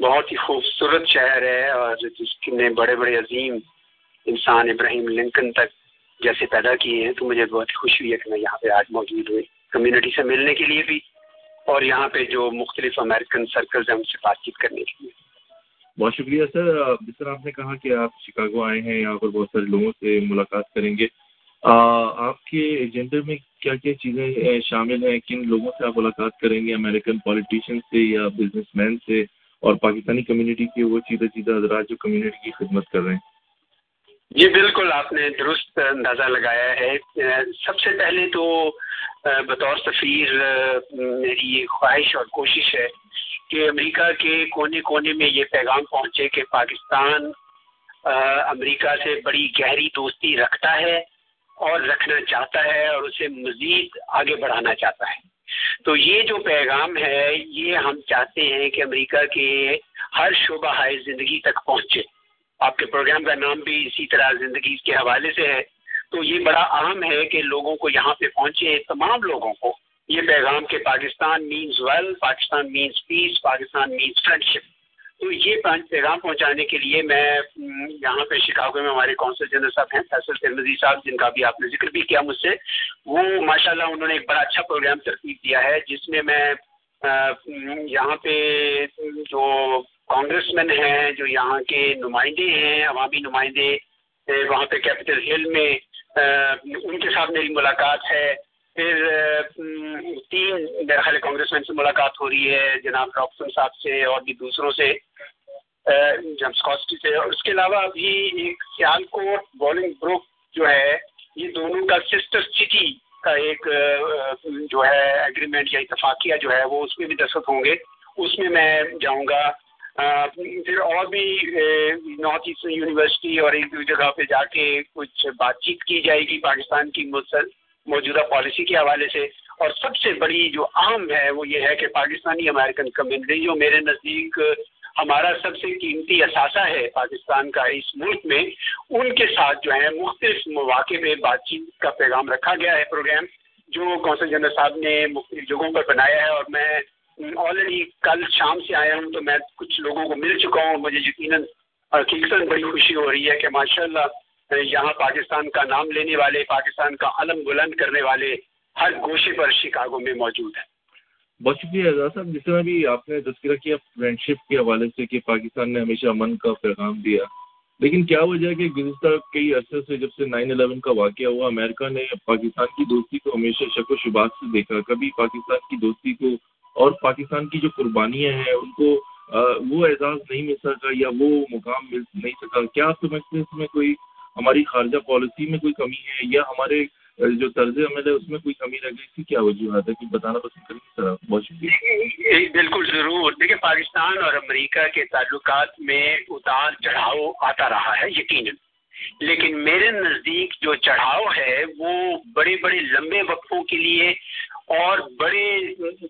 بہت ہی خوبصورت شہر ہے، اور جس نے بڑے بڑے عظیم انسان ابراہیم لنکن تک جیسے پیدا کیے ہیں تو مجھے بہت خوشی ہوئی ہے کہ میں یہاں پہ آج موجود ہوئی کمیونٹی سے ملنے کے لیے بھی اور یہاں پہ جو مختلف امریکن سرکلز ہیں ان سے بات چیت کرنے کے لیے۔ بہت شکریہ سر۔ جس طرح آپ نے کہا کہ آپ شکاگو آئے ہیں، یہاں پر بہت سارے لوگوں سے ملاقات کریں گے۔ آپ کے ایجنڈے میں کیا کیا چیزیں شامل ہیں؟ کن لوگوں سے آپ ملاقات کریں گے؟ امریکن پالیٹیشین سے یا بزنس مین سے اور پاکستانی کمیونٹی کے وہ چیزیں چیزیں حضرات جو کمیونٹی کی خدمت کر رہے ہیں؟ جی بالکل، آپ نے درست اندازہ لگایا ہے۔ سب سے پہلے تو بطور سفیر میری یہ خواہش اور کوشش ہے کہ امریکہ کے کونے کونے میں یہ پیغام پہنچے کہ پاکستان امریکہ سے بڑی گہری دوستی رکھتا ہے اور رکھنا چاہتا ہے اور اسے مزید آگے بڑھانا چاہتا ہے۔ تو یہ جو پیغام ہے، یہ ہم چاہتے ہیں کہ امریکہ کے ہر شعبہ ہائے زندگی تک پہنچے۔ آپ کے پروگرام کا نام بھی اسی طرح زندگی کے حوالے سے ہے۔ تو یہ بڑا اہم ہے کہ لوگوں کو یہاں پہ پہنچے، تمام لوگوں کو۔ یہ پیغام کہ Pakistan means well Pakistan means peace Pakistan means friendship تو یہ پیغام پہنچانے کے لیے میں یہاں پہ شکاگو میں ہمارے کونسل جنرل صاحب ہیں، فیصل ترمزی صاحب، جن کا بھی آپ نے ذکر بھی کیا مجھ سے۔ وہ ماشاء اللہ انہوں نے ایک بڑا اچھا پروگرام ترتیب دیا ہے، جس میں میں یہاں پہ جو کانگریس مین ہیں جو یہاں کے نمائندے ہیں، عوامی نمائندے وہاں پہ کیپٹل ہل میں ان کے ساتھ میری ملاقات ہے۔ پھر تین میرا خیال کانگریس مین سے ملاقات ہو رہی ہے، جناب ڈاکٹر صاحب سے اور بھی دوسروں سے جیمس کاسٹی سے۔ اور اس کے علاوہ ابھی ایک سیال کوٹ بولنگ گروپ جو ہے، یہ دونوں کا سسٹر سٹی کا ایک جو ہے ایگریمنٹ یا اتفاقیہ جو ہے، وہ اس میں بھی دستخط ہوں گے۔ اس میں میں جاؤں گا۔ پھر اور بھی نارتھ ایسٹرن یونیورسٹی اور ایک دو جگہ پہ جا کے کچھ بات چیت کی جائے گی پاکستان کی موجودہ پالیسی کے حوالے سے۔ اور سب سے بڑی جو اہم ہے، وہ یہ ہے کہ پاکستانی امریکن کمیونٹی، جو میرے نزدیک ہمارا سب سے قیمتی اثاثہ ہے پاکستان کا اس ملک میں، ان کے ساتھ جو ہے مختلف مواقع پہ بات چیت کا پیغام رکھا گیا ہے پروگرام، جو کونسل جنرل صاحب نے مختلف جگہوں پر بنایا ہے۔ اور میں آلریڈی کل شام سے آیا ہوں تو میں کچھ لوگوں کو مل چکا ہوں، مجھے یقیناً حقیقت بڑی خوشی ہو رہی ہے کہ ماشاء اللہ یہاں پاکستان کا نام لینے والے، پاکستان کا علم بلند کرنے والے ہر گوشے پر شکاگو میں موجود ہیں۔ بہت شکریہ اعزاز صاحب، جس طرح بھی آپ نے تذکرہ کیا فرینڈ شپ کے حوالے سے کہ پاکستان نے ہمیشہ امن کا پیغام دیا۔ لیکن کیا وجہ ہے کہ گزشتہ کئی عرصے سے جب سے نائن الیون کا واقعہ ہوا، امریکہ نے پاکستان کی دوستی کو ہمیشہ شک و شبات سے دیکھا۔ کبھی پاکستان کی دوستی کو اور پاکستان کی جو قربانیاں ہیں، ان کو وہ اعزاز نہیں مل سکا یا وہ مقام مل نہیں سکا۔ کیا آپ سمجھتے ہیں اس میں کوئی ہماری خارجہ پالیسی میں کوئی کمی ہے یا ہمارے جو طرز عمل ہے اس میں کوئی کمی رہ گئی؟ اس کی کیا وجوہات ہے؟ کہ بتانا پسند کریں گے سر آپ؟ بہت شکریہ۔ بالکل ضرور۔ دیکھیں، پاکستان اور امریکہ کے تعلقات میں اتار چڑھاؤ آتا رہا ہے، یقیناً۔ لیکن میرے نزدیک جو چڑھاؤ ہے، وہ بڑے بڑے لمبے وقفوں کے لیے اور بڑے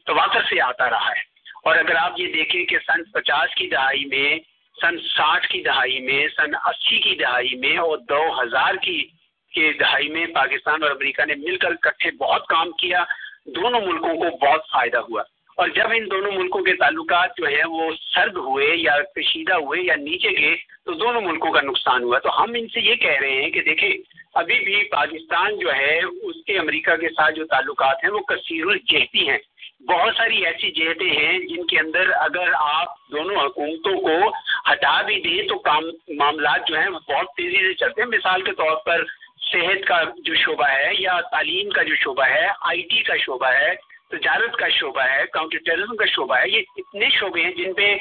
تواتر سے آتا رہا ہے۔ اور اگر آپ یہ دیکھیں کہ سن پچاس کی دہائی میں، سن ساٹھ کی دہائی میں، سن اسی کی دہائی میں اور دو ہزار کی، کے دہائی میں پاکستان اور امریکہ نے مل کر کٹھے بہت کام کیا۔ دونوں ملکوں کو بہت فائدہ ہوا۔ اور جب ان دونوں ملکوں کے تعلقات جو ہیں وہ سرد ہوئے یا کشیدہ ہوئے یا نیچے گئے، تو دونوں ملکوں کا نقصان ہوا۔ تو ہم ان سے یہ کہہ رہے ہیں کہ دیکھیں، ابھی بھی پاکستان جو ہے، اس کے امریکہ کے ساتھ جو تعلقات ہیں، وہ کثیر الجہتی ہیں۔ بہت ساری ایسی جہتیں ہیں جن کے اندر اگر آپ دونوں حکومتوں کو ہٹا بھی دیں، تو کام، معاملات جو ہیں وہ بہت تیزی سے چلتے ہیں۔ مثال کے طور پر صحت کا جو شعبہ ہے یا تعلیم کا جو شعبہ ہے، آئی ٹی کا شعبہ ہے تجارت کا شعبہ ہے کاؤنٹر ٹیررزم کا شعبہ ہے۔ یہ اتنے شعبے ہیں جن پہ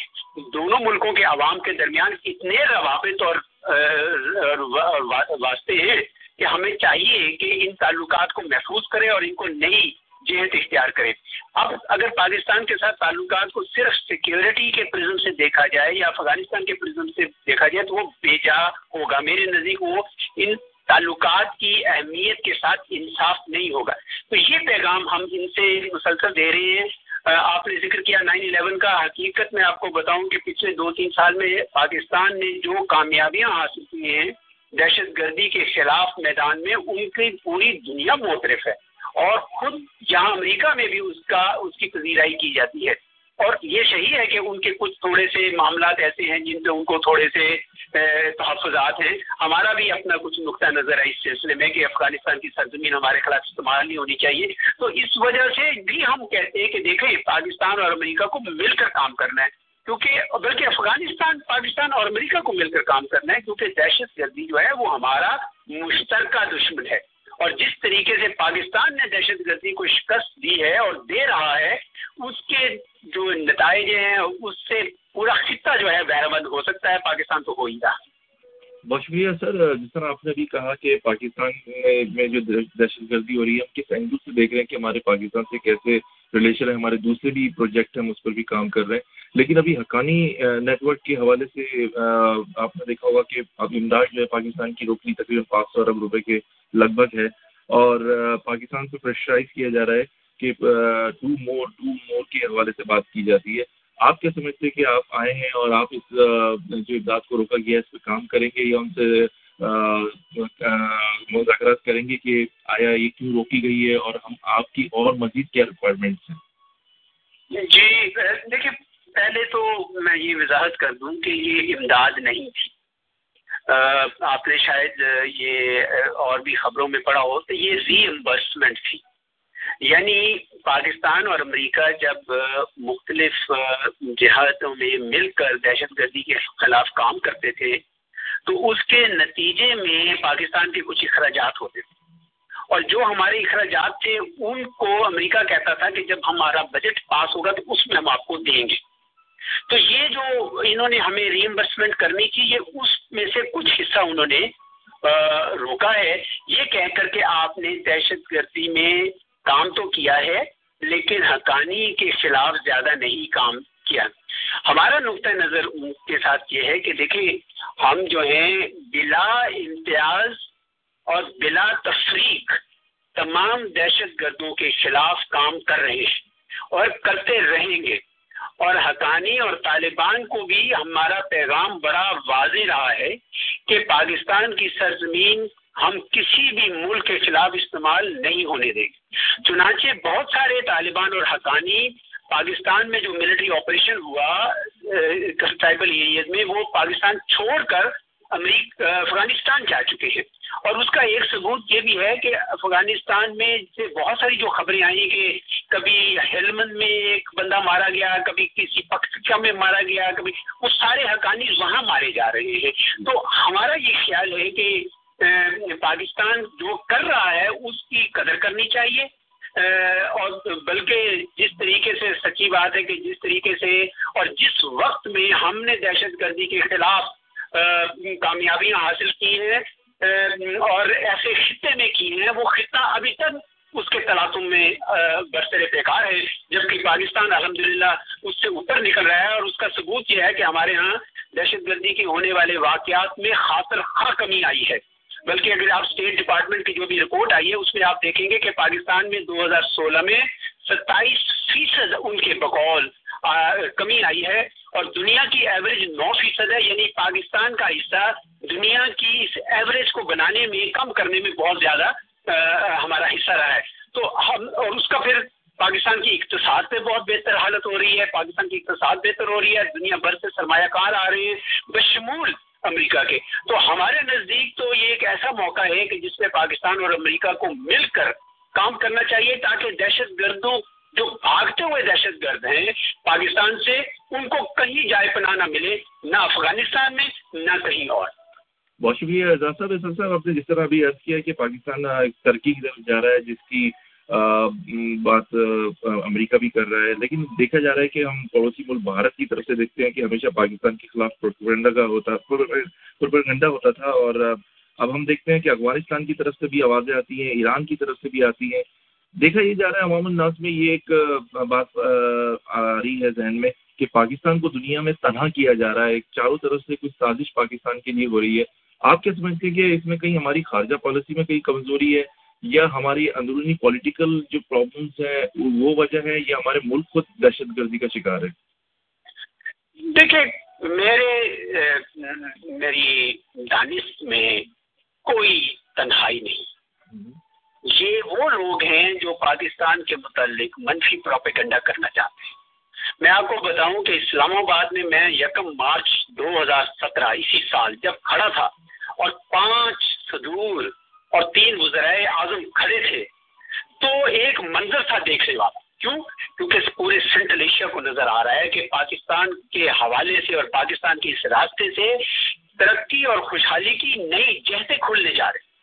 دونوں ملکوں کے عوام کے درمیان اتنے روابط اور واسطے ہیں کہ ہمیں چاہیے کہ ان تعلقات کو محفوظ کرے اور ان کو نئی جہت اختیار کرے۔ اب اگر پاکستان کے ساتھ تعلقات کو صرف سیکیورٹی کے پرزم سے دیکھا جائے یا افغانستان کے پرزم سے دیکھا جائے تو وہ بے جا ہوگا۔ میرے نزدیک وہ ان تعلقات کی اہمیت کے ساتھ انصاف نہیں ہوگا۔ تو یہ پیغام ہم ان سے مسلسل دے رہے ہیں۔ آپ نے ذکر کیا نائن الیون کا۔ حقیقت میں آپ کو بتاؤں کہ پچھلے دو تین سال میں پاکستان نے جو کامیابیاں حاصل کی ہیں، دہشت گردی کے خلاف میدان میں، ان کی پوری دنیا موترف ہے۔ اور خود یہاں امریکہ میں بھی اس کا، اس کی پذیرائی کی جاتی ہے۔ اور یہ صحیح ہے کہ ان کے کچھ تھوڑے سے معاملات ایسے ہیں جن پہ ان کو تھوڑے سے تحفظات ہیں۔ ہمارا بھی اپنا کچھ نقطۂ نظر ہے اس سلسلے میں کہ افغانستان کی سرزمین ہمارے خلاف استعمال نہیں ہونی چاہیے۔ تو اس وجہ سے بھی ہم کہتے ہیں کہ دیکھیں، پاکستان اور امریکہ کو مل کر کام کرنا ہے۔ کیونکہ، بلکہ افغانستان، پاکستان اور امریکہ کو مل کر کام کرنا ہے، کیونکہ دہشت گردی جو ہے وہ ہمارا مشترکہ دشمن ہے۔ اور جس طریقے سے پاکستان نے دہشت گردی کو شکست دی ہے اور دے رہا ہے، اس کے جو نتائج ہیں، اس سے پورا خطہ جو ہے بہرمند ہو سکتا ہے، پاکستان تو ہو ہی رہا۔ بہت شکریہ سر۔ جس طرح آپ نے بھی کہا کہ پاکستان میں جو دہشت گردی ہو رہی ہے، ہم کس اینگل سے دیکھ رہے ہیں کہ ہمارے پاکستان سے کیسے ریلیشن ہے، ہمارے دوسرے بھی پروجیکٹ ہیں، ہم اس پر بھی کام کر رہے ہیں۔ لیکن ابھی حقانی نیٹ ورک کے حوالے سے آپ نے دیکھا ہوگا کہ اب امداد جو ہے پاکستان کی روکنی تقریباً پانچ سو ارب روپے کے لگ بھگ ہے اور پاکستان کو پریشرائز کیا جا رہا ہے کہ ڈو مور ڈو مور کے حوالے سے بات کی جاتی ہے۔ آپ کیا سمجھتے ہیں کہ آپ آئے ہیں اور آپ اس جو امداد کو روکا گیا ہے، اس پہ کام کریں گے یا ان سے مذاکرات کریں گے کہ آیا یہ کیوں روکی گئی ہے اور ہم آپ کی اور مزید کیا ریکوائرمنٹس ہیں؟ جی دیکھیے پہلے تو میں یہ وضاحت کر دوں کہ یہ امداد نہیں تھی۔ آپ نے شاید یہ اور بھی خبروں میں پڑھا ہو تو یہ ری امبرسمنٹ تھی۔ یعنی پاکستان اور امریکہ جب مختلف جہادوں میں مل کر دہشت گردی کے خلاف کام کرتے تھے، تو اس کے نتیجے میں پاکستان کے کچھ اخراجات ہوتے تھے۔ اور جو ہمارے اخراجات تھے، ان کو امریکہ کہتا تھا کہ جب ہمارا بجٹ پاس ہوگا تو اس میں ہم آپ کو دیں گے۔ تو یہ جو انہوں نے ہمیں ری امبرسمنٹ کرنی تھی، یہ اس میں سے کچھ حصہ انہوں نے روکا ہے۔ یہ کہہ کر کے آپ نے دہشت گردی میں کام تو کیا ہے، لیکن حقانی کے خلاف زیادہ نہیں کام کیا۔ ہمارا نقطۂ نظر ان کے ساتھ یہ ہے کہ دیکھیں، ہم جو ہیں، بلا امتیاز اور بلا تفریق تمام دہشت گردوں کے خلاف کام کر رہے ہیں اور کرتے رہیں گے۔ اور حقانی اور طالبان کو بھی ہمارا پیغام بڑا واضح رہا ہے کہ پاکستان کی سرزمین ہم کسی بھی ملک کے خلاف استعمال نہیں ہونے دیں گے چنانچہ بہت سارے طالبان اور حقانی پاکستان میں جو ملٹری آپریشن ہوا ٹرائبل ایریز میں، وہ پاکستان چھوڑ کر امریک افغانستان جا چکے ہیں۔ اور اس کا ایک ثبوت یہ بھی ہے کہ افغانستان میں سے بہت ساری جو خبریں آئی کہ کبھی ہیلمند میں ایک بندہ مارا گیا، کبھی کسی پکا میں مارا گیا، کبھی وہ سارے حقانی وہاں مارے جا رہے ہیں۔ تو ہمارا یہ خیال ہے کہ پاکستان جو کر رہا ہے، اس کی قدر کرنی چاہیے۔ اور بلکہ جس طریقے سے، سچی بات ہے کہ جس طریقے سے اور جس وقت میں ہم نے دہشت گردی کے خلاف کامیابیاں حاصل کی ہیں اور ایسے خطے میں کی ہیں، وہ خطہ ابھی تک اس کے تلاسم میں برسر پیکار ہے جبکہ پاکستان الحمدللہ اس سے اوپر نکل رہا ہے اور اس کا ثبوت یہ ہے کہ ہمارے ہاں دہشت گردی کے ہونے والے واقعات میں خاطر خواہ کمی آئی ہے۔ بلکہ اگر آپ اسٹیٹ ڈپارٹمنٹ کی جو بھی رپورٹ آئی ہے، اس میں آپ دیکھیں گے کہ پاکستان میں دو ہزار سولہ میں ستائیس فیصد ان کے بقول کمی آئی ہے اور دنیا کی ایوریج نو فیصد ہے یعنی پاکستان کا حصہ دنیا کی اس ایوریج کو بنانے میں، کم کرنے میں بہت زیادہ ہمارا حصہ رہا ہے۔ تو ہم، اور اس کا پھر پاکستان کی اقتصاد پہ بہت بہتر حالت ہو رہی ہے، پاکستان کی اقتصاد بہتر ہو رہی ہے، دنیا بھر سے سرمایہ کار آ رہے ہیں، بشمول امریکہ کے۔ تو ہمارے نزدیک تو یہ ایک ایسا موقع ہے کہ جس میں پاکستان اور امریکہ کو مل کر کام کرنا چاہیے تاکہ دہشت گردوں جو بھاگتے ہوئے دہشت گرد ہیں، پاکستان سے ان کو کہیں جائے پناہ نہ ملے، نہ افغانستان میں، نہ کہیں اور۔ بہت شکریہ اعزاز صاحب۔ اعزاز صاحب، آپ نے جس طرح ابھی عرض کیا کہ پاکستان ایک ترقی کی طرف جا رہا ہے، جس کی بات امریکہ بھی کر رہا ہے، لیکن دیکھا جا رہا ہے کہ ہم پڑوسی ملک بھارت کی طرف سے دیکھتے ہیں کہ ہمیشہ پاکستان کے خلاف پروپگنڈا کا ہوتا پروپگنڈا ہوتا تھا اور اب ہم دیکھتے ہیں کہ افغانستان کی طرف سے بھی آوازیں آتی ہیں، ایران کی طرف سے بھی آتی ہیں۔ دیکھا یہ جا رہا ہے عوام الناس میں یہ ایک بات آ رہی ہے ذہن میں کہ پاکستان کو دنیا میں تنہا کیا جا رہا ہے چاروں طرف سے کچھ سازش پاکستان کے لیے ہو رہی ہے۔ آپ کیا سمجھتے ہیں کہ اس میں کہیں ہماری خارجہ پالیسی میں کہیں کمزوری ہے یا ہماری اندرونی پولیٹیکل جو پرابلمس ہیں وہ وجہ ہے یا ہمارے ملک خود دہشت گردی کا شکار ہے؟ دیکھیں میرے میری دانش میں کوئی تنہائی نہیں۔ یہ وہ لوگ ہیں جو پاکستان کے متعلق منفی پروپیگنڈا کرنا چاہتے ہیں۔ میں آپ کو بتاؤں کہ اسلام آباد میں میں یکم مارچ دو ہزار سترہ، اسی سال جب کھڑا تھا اور پانچ صدور اور تین وزرائے اعظم کھڑے تھے، تو ایک منظر تھا دیکھنے والا۔ کیوں؟ کیونکہ پورے سینٹرل ایشیا کو نظر آ رہا ہے کہ پاکستان کے حوالے سے اور پاکستان کے اس راستے سے ترقی اور خوشحالی کی نئی جہتیں کھلنے جا رہی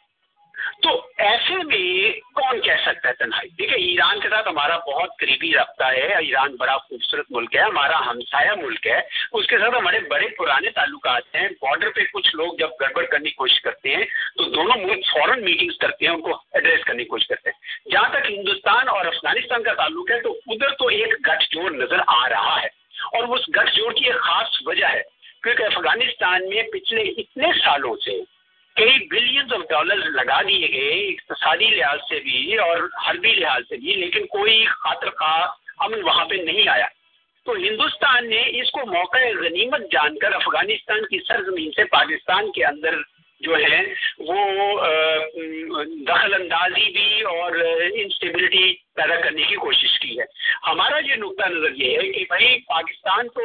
تو ایسے میں کون کہہ سکتا ہے تنہائی؟ دیکھیں، ایران کے ساتھ ہمارا بہت قریبی رابطہ ہے، ایران بڑا خوبصورت ملک ہے، ہمارا ہمسایہ ملک ہے، اس کے ساتھ ہمارے بڑے پرانے تعلقات ہیں بارڈر پہ کچھ لوگ جب گڑبڑ کرنے کی کوشش کرتے ہیں، تو دونوں ملک فوراً میٹنگز کرتے ہیں، ان کو ایڈریس کرنے کی کوشش کرتے ہیں۔ جہاں تک ہندوستان اور افغانستان کا تعلق ہے، تو ادھر تو ایک گٹھ جوڑ نظر آ رہا ہے۔ اور اس گٹھ جوڑ کی ایک خاص وجہ ہے، کیونکہ افغانستان میں پچھلے اتنے سالوں سے کئی بلینز آف ڈالر لگا دیے گئے اقتصادی لحاظ سے بھی اور حربی لحاظ سے بھی، لیکن کوئی خاطر خواہ امن وہاں پہ نہیں آیا۔ تو ہندوستان نے اس کو موقع غنیمت جان کر افغانستان کی سرزمین سے پاکستان کے اندر جو ہے وہ دخل اندازی بھی اور انسٹیبلٹی پیدا کرنے کی کوشش کی ہے۔ ہمارا یہ نقطہ نظر یہ ہے کہ بھائی، پاکستان تو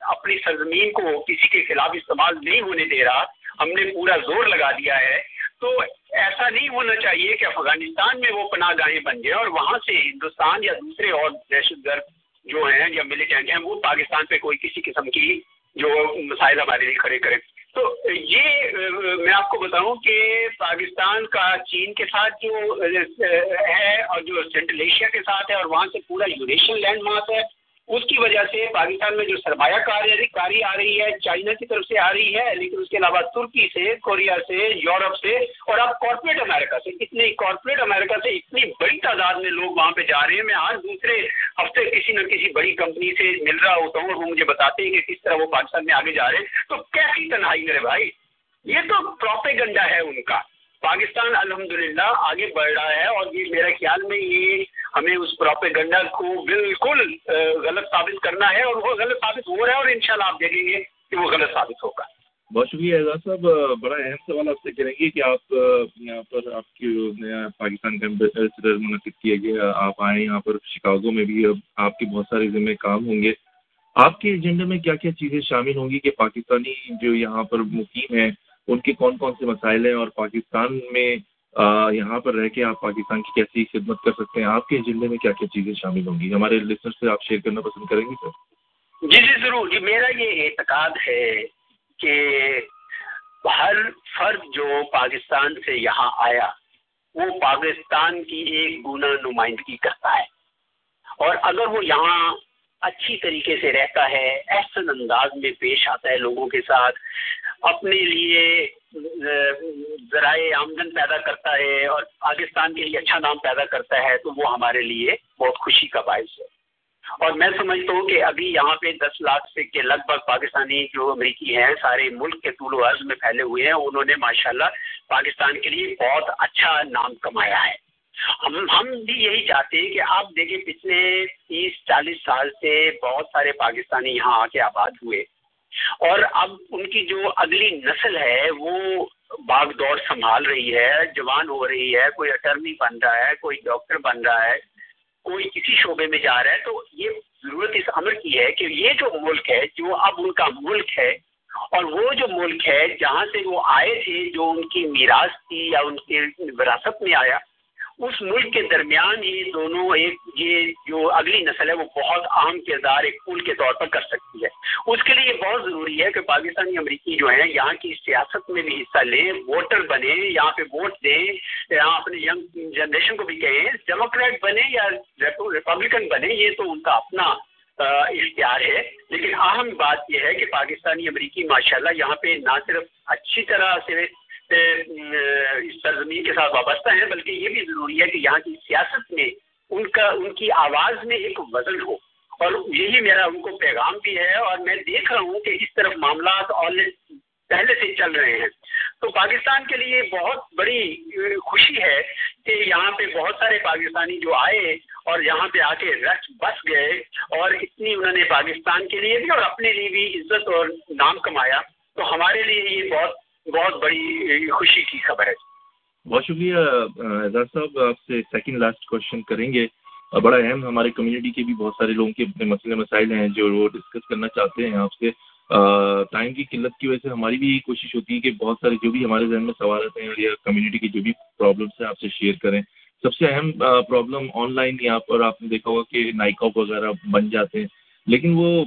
اپنی سرزمین کو کسی کے خلاف استعمال نہیں ہونے دے رہا۔ ہم نے پورا زور لگا دیا ہے، تو ایسا نہیں ہونا چاہیے کہ افغانستان میں وہ پناہ گاہیں بن جائیں اور وہاں سے ہندوستان یا دوسرے اور دہشت گرد جو ہیں یا ملیٹنٹ ہیں، وہ پاکستان پہ کوئی کسی قسم کی جو مسائل ہمارے لیے کھڑے کریں۔ تو یہ، میں آپ کو بتاؤں کہ پاکستان کا چین کے ساتھ جو ہے اور جو سینٹرل ایشیا کے ساتھ ہے اور وہاں سے پورا یونیشن لینڈ وہاں سے اس کی وجہ سے پاکستان میں جو سرمایہ کاری کاری آ رہی ہے، چائنا کی طرف سے آ رہی ہے، لیکن اس کے علاوہ ترکی سے، کوریا سے، یورپ سے اور اب کارپوریٹ امریکہ سے۔ اتنے کارپوریٹ امریکہ سے اتنی بڑی تعداد میں لوگ وہاں پہ جا رہے ہیں۔ میں آج دوسرے ہفتے کسی نہ کسی بڑی کمپنی سے مل رہا ہوتا ہوں اور وہ مجھے بتاتے ہیں کہ کس طرح وہ پاکستان میں آگے جا رہے ہیں۔ تو کیسی تنہائی میرے بھائی؟ یہ تو پروپے گنڈا ہے ان کا۔ پاکستان الحمدللہ آگے بڑھ رہا ہے اور یہ میرے خیال میں یہ ہمیں اس پراپے گنڈا کو بالکل غلط ثابت کرنا ہے اور وہ غلط ثابت ہو رہا ہے اور انشاءاللہ آپ دیکھیں گے کہ وہ غلط ثابت ہوگا۔ بہت شکریہ اعزاز صاحب بڑا اہم سوال آپ سے کریں گے کہ آپ یہاں پر آپ کی پاکستان کا امبیسڈر منعقد کیا گیا، آپ آئیں یہاں پر شکاگو میں بھی آپ کے بہت سارے ذمہ کام ہوں گے۔ آپ کے ایجنڈے میں کیا کیا چیزیں شامل ہوں گی کہ پاکستانی جو یہاں پر مقیم ہیں ان کے کون کون سے مسائل ہیں اور پاکستان میں یہاں پر رہ کے آپ پاکستان کی کیسی خدمت کر سکتے ہیں؟ آپ کے ایجنڈے میں کیا کیا چیزیں شامل ہوں گی؟ ہمارے لسنر سے آپ شیئر کرنا پسند کریں گے سر جی جی ضرور۔ جی میرا یہ اعتقاد ہے کہ ہر فرد جو پاکستان سے یہاں آیا، وہ پاکستان کی ایک گنا نمائندگی کرتا ہے۔ اور اگر وہ یہاں اچھی طریقے سے رہتا ہے، احسن انداز میں پیش آتا ہے لوگوں کے ساتھ، اپنے لیے ذرائع آمدن پیدا کرتا ہے اور پاکستان کے لیے اچھا نام پیدا کرتا ہے، تو وہ ہمارے لیے بہت خوشی کا باعث ہے۔ اور میں سمجھتا ہوں کہ ابھی یہاں پہ دس لاکھ سے کے لگ بھگ پاکستانی جو امریکی ہیں، سارے ملک کے طول و عرض میں پھیلے ہوئے ہیں، انہوں نے ماشاءاللہ پاکستان کے لیے بہت اچھا نام کمایا ہے۔ ہم ہم بھی یہی چاہتے ہیں کہ آپ دیکھیں پچھلے تیس چالیس سال سے بہت سارے پاکستانی یہاں آ کے آباد ہوئے اور اب ان کی جو اگلی نسل ہے وہ باغ دوڑ سنبھال رہی ہے، جوان ہو رہی ہے، کوئی اٹرنی بن رہا ہے، کوئی ڈاکٹر بن رہا ہے، کوئی کسی شعبے میں جا رہا ہے۔ تو یہ ضرورت اس عمر کی ہے کہ یہ جو ملک ہے، جو اب ان کا ملک ہے، اور وہ جو ملک ہے، جہاں سے وہ آئے تھے، جو ان کی میراث تھی یا ان کے وراثت میں آیا اس ملک کے درمیان یہ دونوں ایک یہ جو اگلی نسل ہے وہ بہت اہم کردار ایک پول کے طور پر کر سکتی ہے۔ اس کے لیے یہ بہت ضروری ہے کہ پاکستانی امریکی جو ہیں یہاں کی سیاست میں بھی حصہ لیں، ووٹر بنے یہاں پہ ووٹ دیں۔ یہاں اپنے ینگ جنریشن کو بھی کہیں ڈیموکریٹ بنے یا ریپبلکن بنے یہ تو ان کا اپنا اختیار ہے۔ لیکن اہم بات یہ ہے کہ پاکستانی امریکی ماشاءاللہ یہاں پہ نہ صرف اچھی طرح سے اس سرزمین کے ساتھ وابستہ ہیں، بلکہ یہ بھی ضروری ہے کہ یہاں کی سیاست میں ان کا، ان کی آواز میں ایک وزن ہو۔ اور یہی میرا ان کو پیغام بھی ہے، اور میں دیکھ رہا ہوں کہ اس طرف معاملات آلریڈی پہلے سے چل رہے ہیں۔ تو پاکستان کے لیے بہت بڑی خوشی ہے کہ یہاں پہ بہت سارے پاکستانی جو آئے اور یہاں پہ آ کے رچ بس گئے، اور اتنی انہوں نے پاکستان کے لیے بھی اور اپنے لیے بھی عزت اور نام کمایا۔ تو ہمارے لیے یہ بہت بہت بڑی خوشی کی خبر ہے۔ بہت شکریہ، اعزاز صاحب، آپ سے سیکنڈ لاسٹ کوشچن کریں گے۔ بڑا اہم ہمارے کمیونٹی کے بھی بہت سارے لوگوں کے اپنے مسئلے مسائل ہیں جو وہ ڈسکس کرنا چاہتے ہیں۔ آپ سے ٹائم کی قلت کی وجہ سے ہماری بھی کوشش ہوتی ہے کہ بہت سارے جو بھی ہمارے ذہن میں سوال آتے ہیں یا کمیونٹی کے جو بھی پرابلمس ہیں آپ سے شیئر کریں۔ سب سے اہم پرابلم آن لائن یہاں پر آپ نے دیکھا ہوگا کہ نائکاپ وغیرہ بن جاتے ہیں۔ لیکن وہ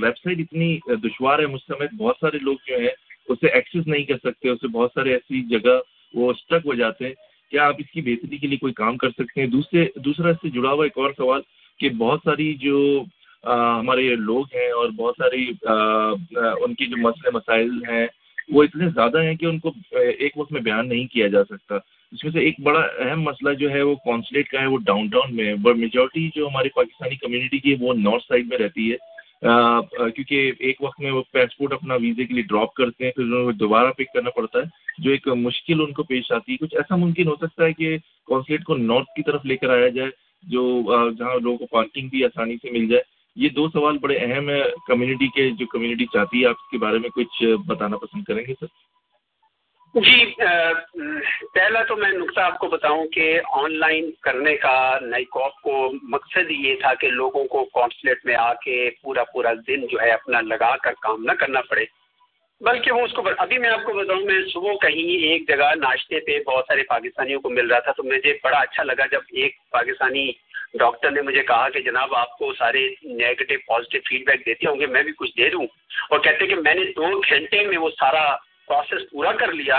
ویب سائٹ اتنی دشوار ہے، مجھ سمیت بہت سارے لوگ جو ہیں اسے ایکسیس نہیں کر سکتے، اسے بہت سارے ایسی جگہ وہ اسٹک ہو جاتے ہیں کیا آپ اس کی بہتری کے لیے کوئی کام کر سکتے ہیں۔ دوسرے، دوسرا اس سے جڑا ہوا ایک اور سوال کہ بہت ساری جو ہمارے لوگ ہیں اور بہت ساری ان کی جو مسئلے، مسائل ہیں، وہ اتنے زیادہ ہیں کہ ان کو ایک وقت میں بیان نہیں کیا جا سکتا۔ اس میں سے ایک بڑا اہم مسئلہ جو ہے وہ کونسلیٹ کا ہے، وہ ڈاؤن ٹاؤن میں ہے۔ میجورٹی جو ہماری پاکستانی کمیونٹی کی ہے، وہ نارتھ سائڈ میں رہتی ہے۔ کیونکہ ایک وقت میں وہ پاسپورٹ اپنا ویزے کے لیے ڈراپ کرتے ہیں، پھر انہوں کو دوبارہ پک کرنا پڑتا ہے۔ جو ایک مشکل ان کو پیش آتی ہے، کچھ ایسا ممکن ہو سکتا ہے کہ کونسلیٹ کو نارتھ کی طرف لے کر آیا جائے، جو جہاں لوگوں کو پارکنگ بھی آسانی سے مل جائے۔ یہ دو سوال بڑے اہم ہیں کمیونٹی کے، جو کمیونٹی چاہتی ہے، آپ اس کے بارے میں کچھ بتانا پسند کریں گے سر؟ جی پہلا تو میں نقطہ آپ کو بتاؤں کہ آن لائن کرنے کا نئی کاپ کو مقصد یہ تھا کہ لوگوں کو کونسلیٹ میں آ کے پورا پورا دن جو ہے اپنا لگا کر کام نہ کرنا پڑے۔ بلکہ وہ اس کو ابھی میں آپ کو بتاؤں، میں صبح کہیں ایک جگہ ناشتے پہ بہت سارے پاکستانیوں کو مل رہا تھا تو مجھے بڑا اچھا لگا جب ایک پاکستانی ڈاکٹر نے مجھے کہا کہ جناب آپ کو سارے نیگیٹو پازیٹیو فیڈ بیک دیتے ہوں گے، میں بھی کچھ دے دوں۔ اور کہتے کہ میں نے دو گھنٹے میں وہ سارا پروسیس پورا کر لیا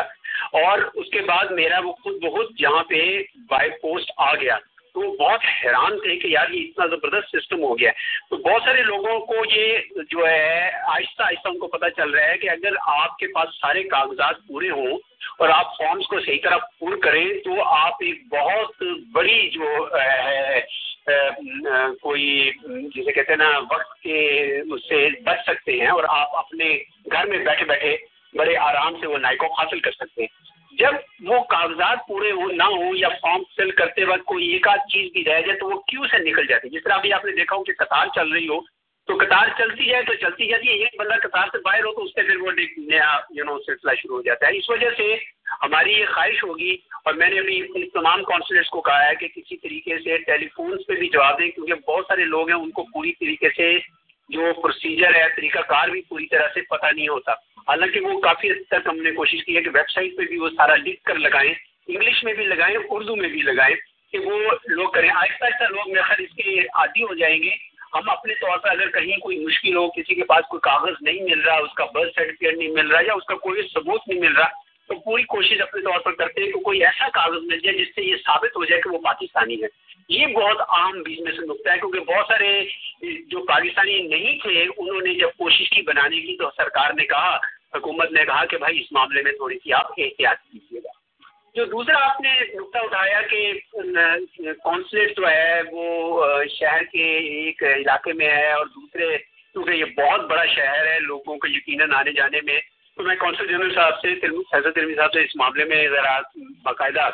اور اس کے بعد میرا وہ خود بہت یہاں پہ بائی پوسٹ آ گیا۔ تو وہ بہت حیران تھے کہ یار یہ اتنا زبردست سسٹم ہو گیا۔ تو بہت سارے لوگوں کو یہ جو ہے آہستہ آہستہ ان کو پتہ چل رہا ہے کہ اگر آپ کے پاس سارے کاغذات پورے ہوں اور آپ فارمس کو صحیح طرح پور کریں تو آپ ایک بہت بڑی جو ہے، کوئی جسے کہتے ہیں نا، وقت کے اس سے بچ سکتے ہیں اور آپ اپنے گھر میں بیٹھے بیٹھے بڑے آرام سے وہ نائکو حاصل کر سکتے ہیں۔ جب وہ کاغذات پورے ہو نہ ہوں یا فارم فل کرتے وقت کوئی ایک آدھ چیز بھی رہ جائے تو وہ کیوں سے نکل جاتی ہے جس طرح ابھی آپ نے دیکھا ہو کہ قطار چل رہی ہو تو قطار چلتی ہے تو چلتی جاتی ہے ایک بندہ قطار سے باہر ہو تو اس سے پھر وہ نیا یو نو سلسلہ شروع ہو جاتا ہے۔ اس وجہ سے ہماری یہ خواہش ہوگی اور میں نے ابھی تمام کانسلیٹس کو کہا ہے کہ کسی طریقے سے ٹیلی فونس پہ بھی جواب دیں کیونکہ بہت سارے لوگ ہیں ان کو پوری طریقے سے جو پروسیجر ہے، طریقہ کار بھی پوری طرح سے پتہ نہیں ہوتا۔ حالانکہ وہ کافی حد تک ہم نے کوشش کی ہے کہ ویب سائٹ پہ بھی وہ سارا لکھ کر لگائیں، انگلش میں بھی لگائیں، اردو میں بھی لگائیں کہ وہ لوگ کریں۔ آہستہ آہستہ لوگ میرے خیال اس کے عادی ہو جائیں گے۔ ہم اپنے طور پر اگر کہیں کوئی مشکل ہو، کسی کے پاس کوئی کاغذ نہیں مل رہا، اس کا برتھ سرٹیفکیٹ نہیں مل رہا یا اس کا کوئی ثبوت نہیں مل رہا، تو پوری کوشش اپنے طور پر کرتے ہیں کہ کوئی ایسا کاغذ مل جائے جس سے یہ ثابت ہو جائے کہ وہ پاکستانی ہے۔ یہ بہت عام بیچ میں سے نقطہ ہے، کیونکہ بہت سارے جو پاکستانی نہیں تھے، انہوں نے جب کوشش کی بنانے کی تو سرکار نے کہا حکومت نے کہا کہ بھائی اس معاملے میں تھوڑی سی آپ احتیاط کیجیے گا۔ جو دوسرا آپ نے نقطہ اٹھایا کہ کونسلیٹ جو ہے وہ شہر کے ایک علاقے میں ہے اور دوسرے، کیونکہ یہ بہت بڑا شہر ہے، لوگوں کو یقیناً آنے جانے میں، تو میں کونسل جنرل صاحب سے فیصل ترمی صاحب سے اس معاملے میں ذرا باقاعدہ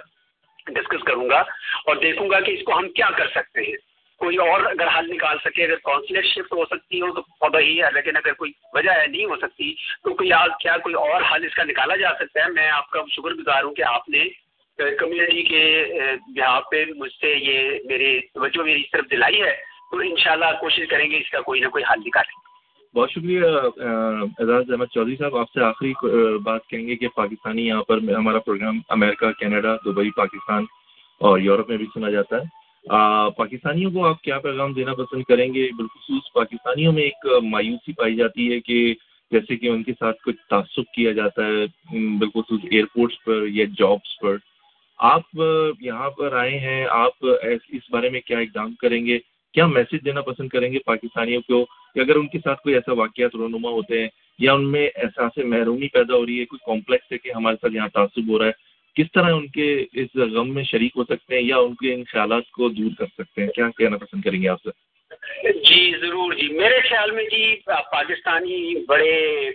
ڈسکس کروں گا اور دیکھوں گا کہ اس کو ہم کیا کر سکتے ہیں۔ کوئی اور اگر حل نکال سکے، اگر کونسلیٹ شفٹ ہو سکتی ہو، تو پودا ہی ہے، لیکن اگر کوئی وجہ ہے نہیں ہو سکتی، تو کوئی آج کیا کوئی اور حل اس کا نکالا جا سکتا ہے؟ میں آپ کا شکر گزار ہوں کہ آپ نے کمیونٹی کے یہاں پہ مجھ سے یہ میری توجہ میری اس طرف دلائی ہے، تو انشاءاللہ کوشش کریں گے اس کا کوئی نہ کوئی حل نکالیں۔ بہت شکریہ اعزاز احمد چودھری صاحب، آپ سے آخری بات کہیں گے کہ پاکستانی یہاں پر ہمارا پروگرام امریکہ، کینیڈا، دبئی، پاکستان اور یورپ میں بھی سنا جاتا ہے۔ پاکستانیوں کو آپ کیا پیغام دینا پسند کریں گے؟ بالخصوص پاکستانیوں میں ایک مایوسی پائی جاتی ہے کہ جیسے کہ ان کے ساتھ کچھ تعصب کیا جاتا ہے بالخصوص ایئرپورٹس پر یا جابس پر۔ آپ یہاں پر آئے ہیں، آپ اس بارے میں کیا اقدام کریں گے؟ کیا میسج دینا پسند کریں گے پاکستانیوں کو؟ کہ اگر ان کے ساتھ کوئی ایسا واقعات رونما ہوتے ہیں، یا ان میں احساس محرومی پیدا ہو رہی ہے، کوئی کمپلیکس ہے کہ ہمارے ساتھ یہاں تعصب ہو رہا ہے کس طرح ان کے اس غم میں شریک ہو سکتے ہیں یا ان کے ان خیالات کو دور کر سکتے ہیں؟ کیا کہنا پسند کریں گے آپ سے جی ضرور جی۔ میرے خیال میں جی پاکستانی بڑے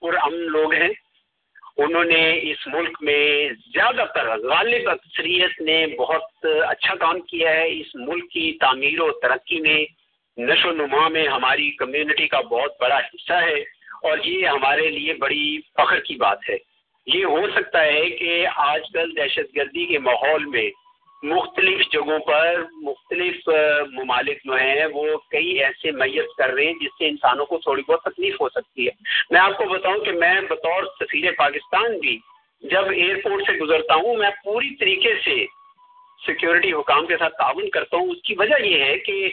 پرامن لوگ ہیں۔ انہوں نے اس ملک میں زیادہ تر غالب اکثریت نے بہت اچھا کام کیا ہے۔ اس ملک کی تعمیر و ترقی میں، نشو و نما میں ہماری کمیونٹی کا بہت بڑا حصہ ہے۔ اور یہ ہمارے لیے بڑی فخر کی بات ہے۔ یہ ہو سکتا ہے کہ آج کل دہشت گردی کے ماحول میں مختلف جگہوں پر مختلف ممالک جو ہیں وہ کئی ایسے میت کر رہے ہیں جس سے انسانوں کو تھوڑی بہت تکلیف ہو سکتی ہے۔ میں آپ کو بتاؤں کہ میں بطور سفیر پاکستان بھی جب ایئرپورٹ سے گزرتا ہوں، میں پوری طریقے سے سیکورٹی حکام کے ساتھ تعاون کرتا ہوں۔ اس کی وجہ یہ ہے کہ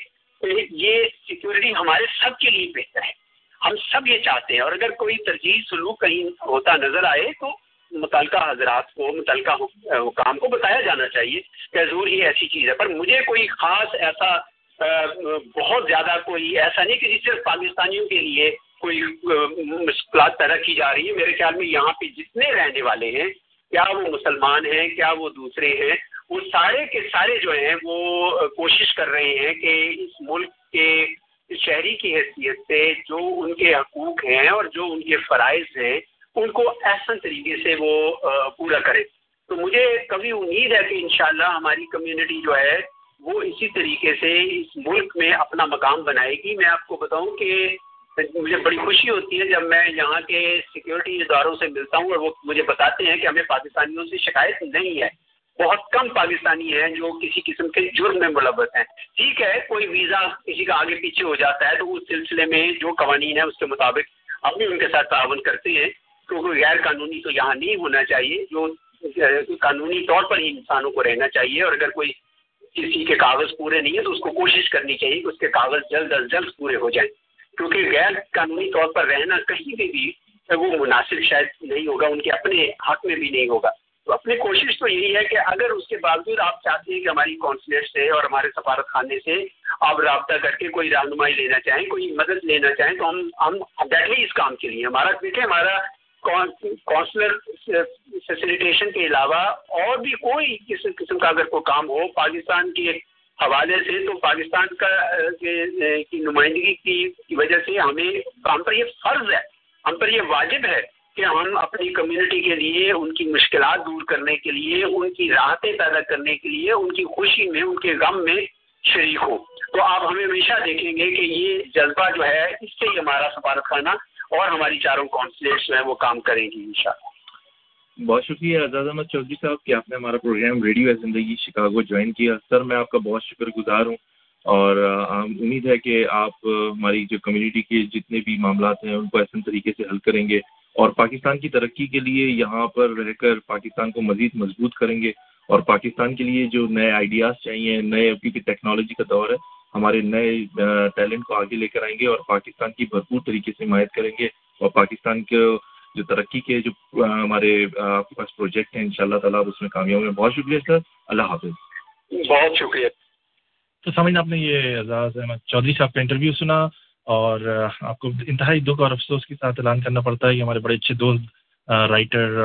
یہ سیکورٹی ہمارے سب کے لیے بہتر ہے۔ ہم سب یہ چاہتے ہیں اور اگر کوئی ترجیح سلوک کہیں ہوتا نظر آئے تو متعلقہ حضرات کو، متعلقہ حکام کو بتایا جانا چاہیے کہ حضور یہ ایسی چیز ہے۔ پر مجھے کوئی خاص ایسا بہت زیادہ کوئی ایسا نہیں کہ صرف پاکستانیوں کے لیے کوئی مشکلات پیدا کی جا رہی ہے میرے خیال میں یہاں پہ جتنے رہنے والے ہیں، کیا وہ مسلمان ہیں، کیا وہ دوسرے ہیں، وہ سارے کے سارے جو ہیں وہ کوشش کر رہے ہیں کہ اس ملک کے شہری کی حیثیت سے جو ان کے حقوق ہیں اور جو ان کے فرائض ہیں، ان کو احسن طریقے سے وہ پورا کرے۔ تو مجھے کبھی امید ہے کہ انشاءاللہ ہماری کمیونٹی جو ہے، وہ اسی طریقے سے اس ملک میں اپنا مقام بنائے گی۔ میں آپ کو بتاؤں کہ مجھے بڑی خوشی ہوتی ہے جب میں یہاں کے سیکورٹی اداروں سے ملتا ہوں اور وہ مجھے بتاتے ہیں کہ ہمیں پاکستانیوں سے شکایت نہیں ہے۔ بہت کم پاکستانی ہیں جو کسی قسم کے جرم میں ملوث ہیں۔ ٹھیک ہے، کوئی ویزا کسی کا آگے پیچھے ہو جاتا ہے تو اس سلسلے میں جو قوانین ہیں اس کے مطابق ہم بھی ان کے ساتھ تعاون کرتے ہیں۔ کیونکہ غیر قانونی تو یہاں نہیں ہونا چاہیے، جو قانونی طور پر ہی انسانوں کو رہنا چاہیے۔ اور اگر کوئی کسی کے کاغذ پورے نہیں ہیں تو اس کو کوشش کرنی چاہیے کہ اس کے کاغذ جلد از جلد پورے ہو جائیں۔ کیونکہ غیر قانونی طور پر رہنا کہیں بھی بھی وہ مناسب شاید نہیں ہوگا، ان کے اپنے حق میں بھی نہیں ہوگا۔ تو اپنی کوشش تو یہی ہے کہ اگر اس کے باوجود آپ چاہتے ہیں کہ ہماری کونسلیٹ سے اور ہمارے سفارت خانے سے آپ رابطہ کر کے کوئی رہنمائی لینا چاہیں، کوئی مدد لینا چاہیں، تو ہم ہم ڈیٹلی اس کام کے لیے ہمارا، دیکھیں، ہمارا کونسلر فیسلیٹیشن کے علاوہ اور بھی کوئی کسی قسم کا اگر کوئی کام ہو پاکستان کے حوالے سے، تو پاکستان کا کی نمائندگی کی وجہ سے ہمیں ہم پر یہ فرض ہے، ہم پر یہ واجب ہے کہ ہم اپنی کمیونٹی کے لیے، ان کی مشکلات دور کرنے کے لیے، ان کی راحتیں پیدا کرنے کے لیے، ان کی خوشی میں، ان کے غم میں شریک ہوں۔ تو آپ ہمیں ہمیشہ دیکھیں گے کہ یہ جذبہ جو ہے، اس سے ہی ہمارا سفارت خانہ اور ہماری چاروں کونسلیٹس جو ہیں، وہ کام کریں گی ان شاء اللہ بہت شکریہ اعزاز احمد چودھری صاحب کہ آپ نے ہمارا پروگرام ریڈیو ہے زندگی شکاگو جوائن کیا۔ سر، میں آپ کا بہت شکر گزار ہوں۔ اور امید ہے کہ آپ ہماری جو کمیونٹی کے جتنے بھی معاملات ہیں، ان کو ایسے طریقے سے حل کریں گے۔ اور پاکستان کی ترقی کے لیے یہاں پر رہ کر پاکستان کو مزید مضبوط کریں گے اور پاکستان کے لیے جو نئے آئیڈیاز چاہیے نئے کیونکہ ٹیکنالوجی کا دور ہے ہمارے نئے ٹیلنٹ کو آگے لے کر آئیں گے اور پاکستان کی بھرپور طریقے سے حمایت کریں گے اور پاکستان کے جو ترقی کے جو ہمارے آپ کے پاس پروجیکٹ ہیں ان شاء اللہ تعالیٰ اس میں کامیاب ہیں بہت شکریہ سر۔ اللہ حافظ۔ بہت شکریہ۔ تو سمجھ آپ نے یہ اعزاز احمد چودھری صاحب کا انٹرویو سنا۔ اور آپ کو انتہائی دکھ اور افسوس کے ساتھ اعلان کرنا پڑتا ہے کہ ہمارے بڑے اچھے دوست رائٹر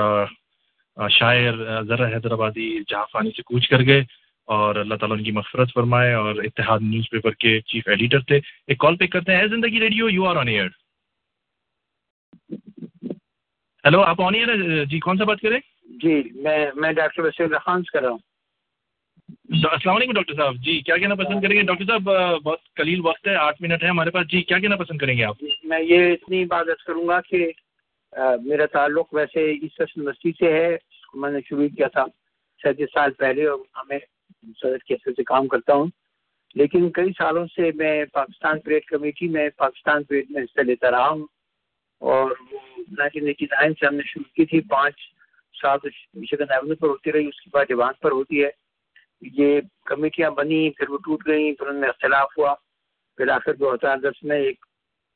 شاعر ذرا حیدرآبادی جہاں فانی سے کوچ کر گئے اور اللہ تعالیٰ ان کی مغفرت فرمائے اور اتحاد نیوز پیپر کے چیف ایڈیٹر تھے۔ ایک کال پک کرتے ہیں۔ Zindagi radio, you are on air. Hello, آپ آن ایئر جی کون سا بات کریں؟ جی میں میں ڈاکٹر بشیر خان سے کر رہا ہوں۔ السلام علیکم، ڈاکٹر صاحب۔ جی کیا کہنا پسند کریں گے؟ ڈاکٹر صاحب بہت قلیل وقت ہے، آٹھ منٹ ہے ہمارے پاس۔ جی کیا کہنا پسند کریں گے آپ؟ جی، میں یہ اتنی عبادت کروں گا کہ میرا تعلق ویسے اس یونیورسٹی سے ہے، میں نے شروع کیا تھا سینتیس سال پہلے اور ہمیں صدر کیسے سے کام کرتا ہوں۔ لیکن کئی سالوں سے میں پاکستان پریڈ کمیٹی میں پاکستان پریڈ میں حصہ لیتا رہا ہوں اور وہ نائنٹین ایٹی نائن سے ہم نے شروع کی تھی۔ پانچ سال مشکن ایونیو پر ہوتی رہی، اس کے بعد دیوان پر ہوتی ہے۔ یہ کمیٹیاں بنی، پھر وہ ٹوٹ گئیں، پھر ان میں اختلاف ہوا۔ پھر آخر دو ہزار دس میں ایک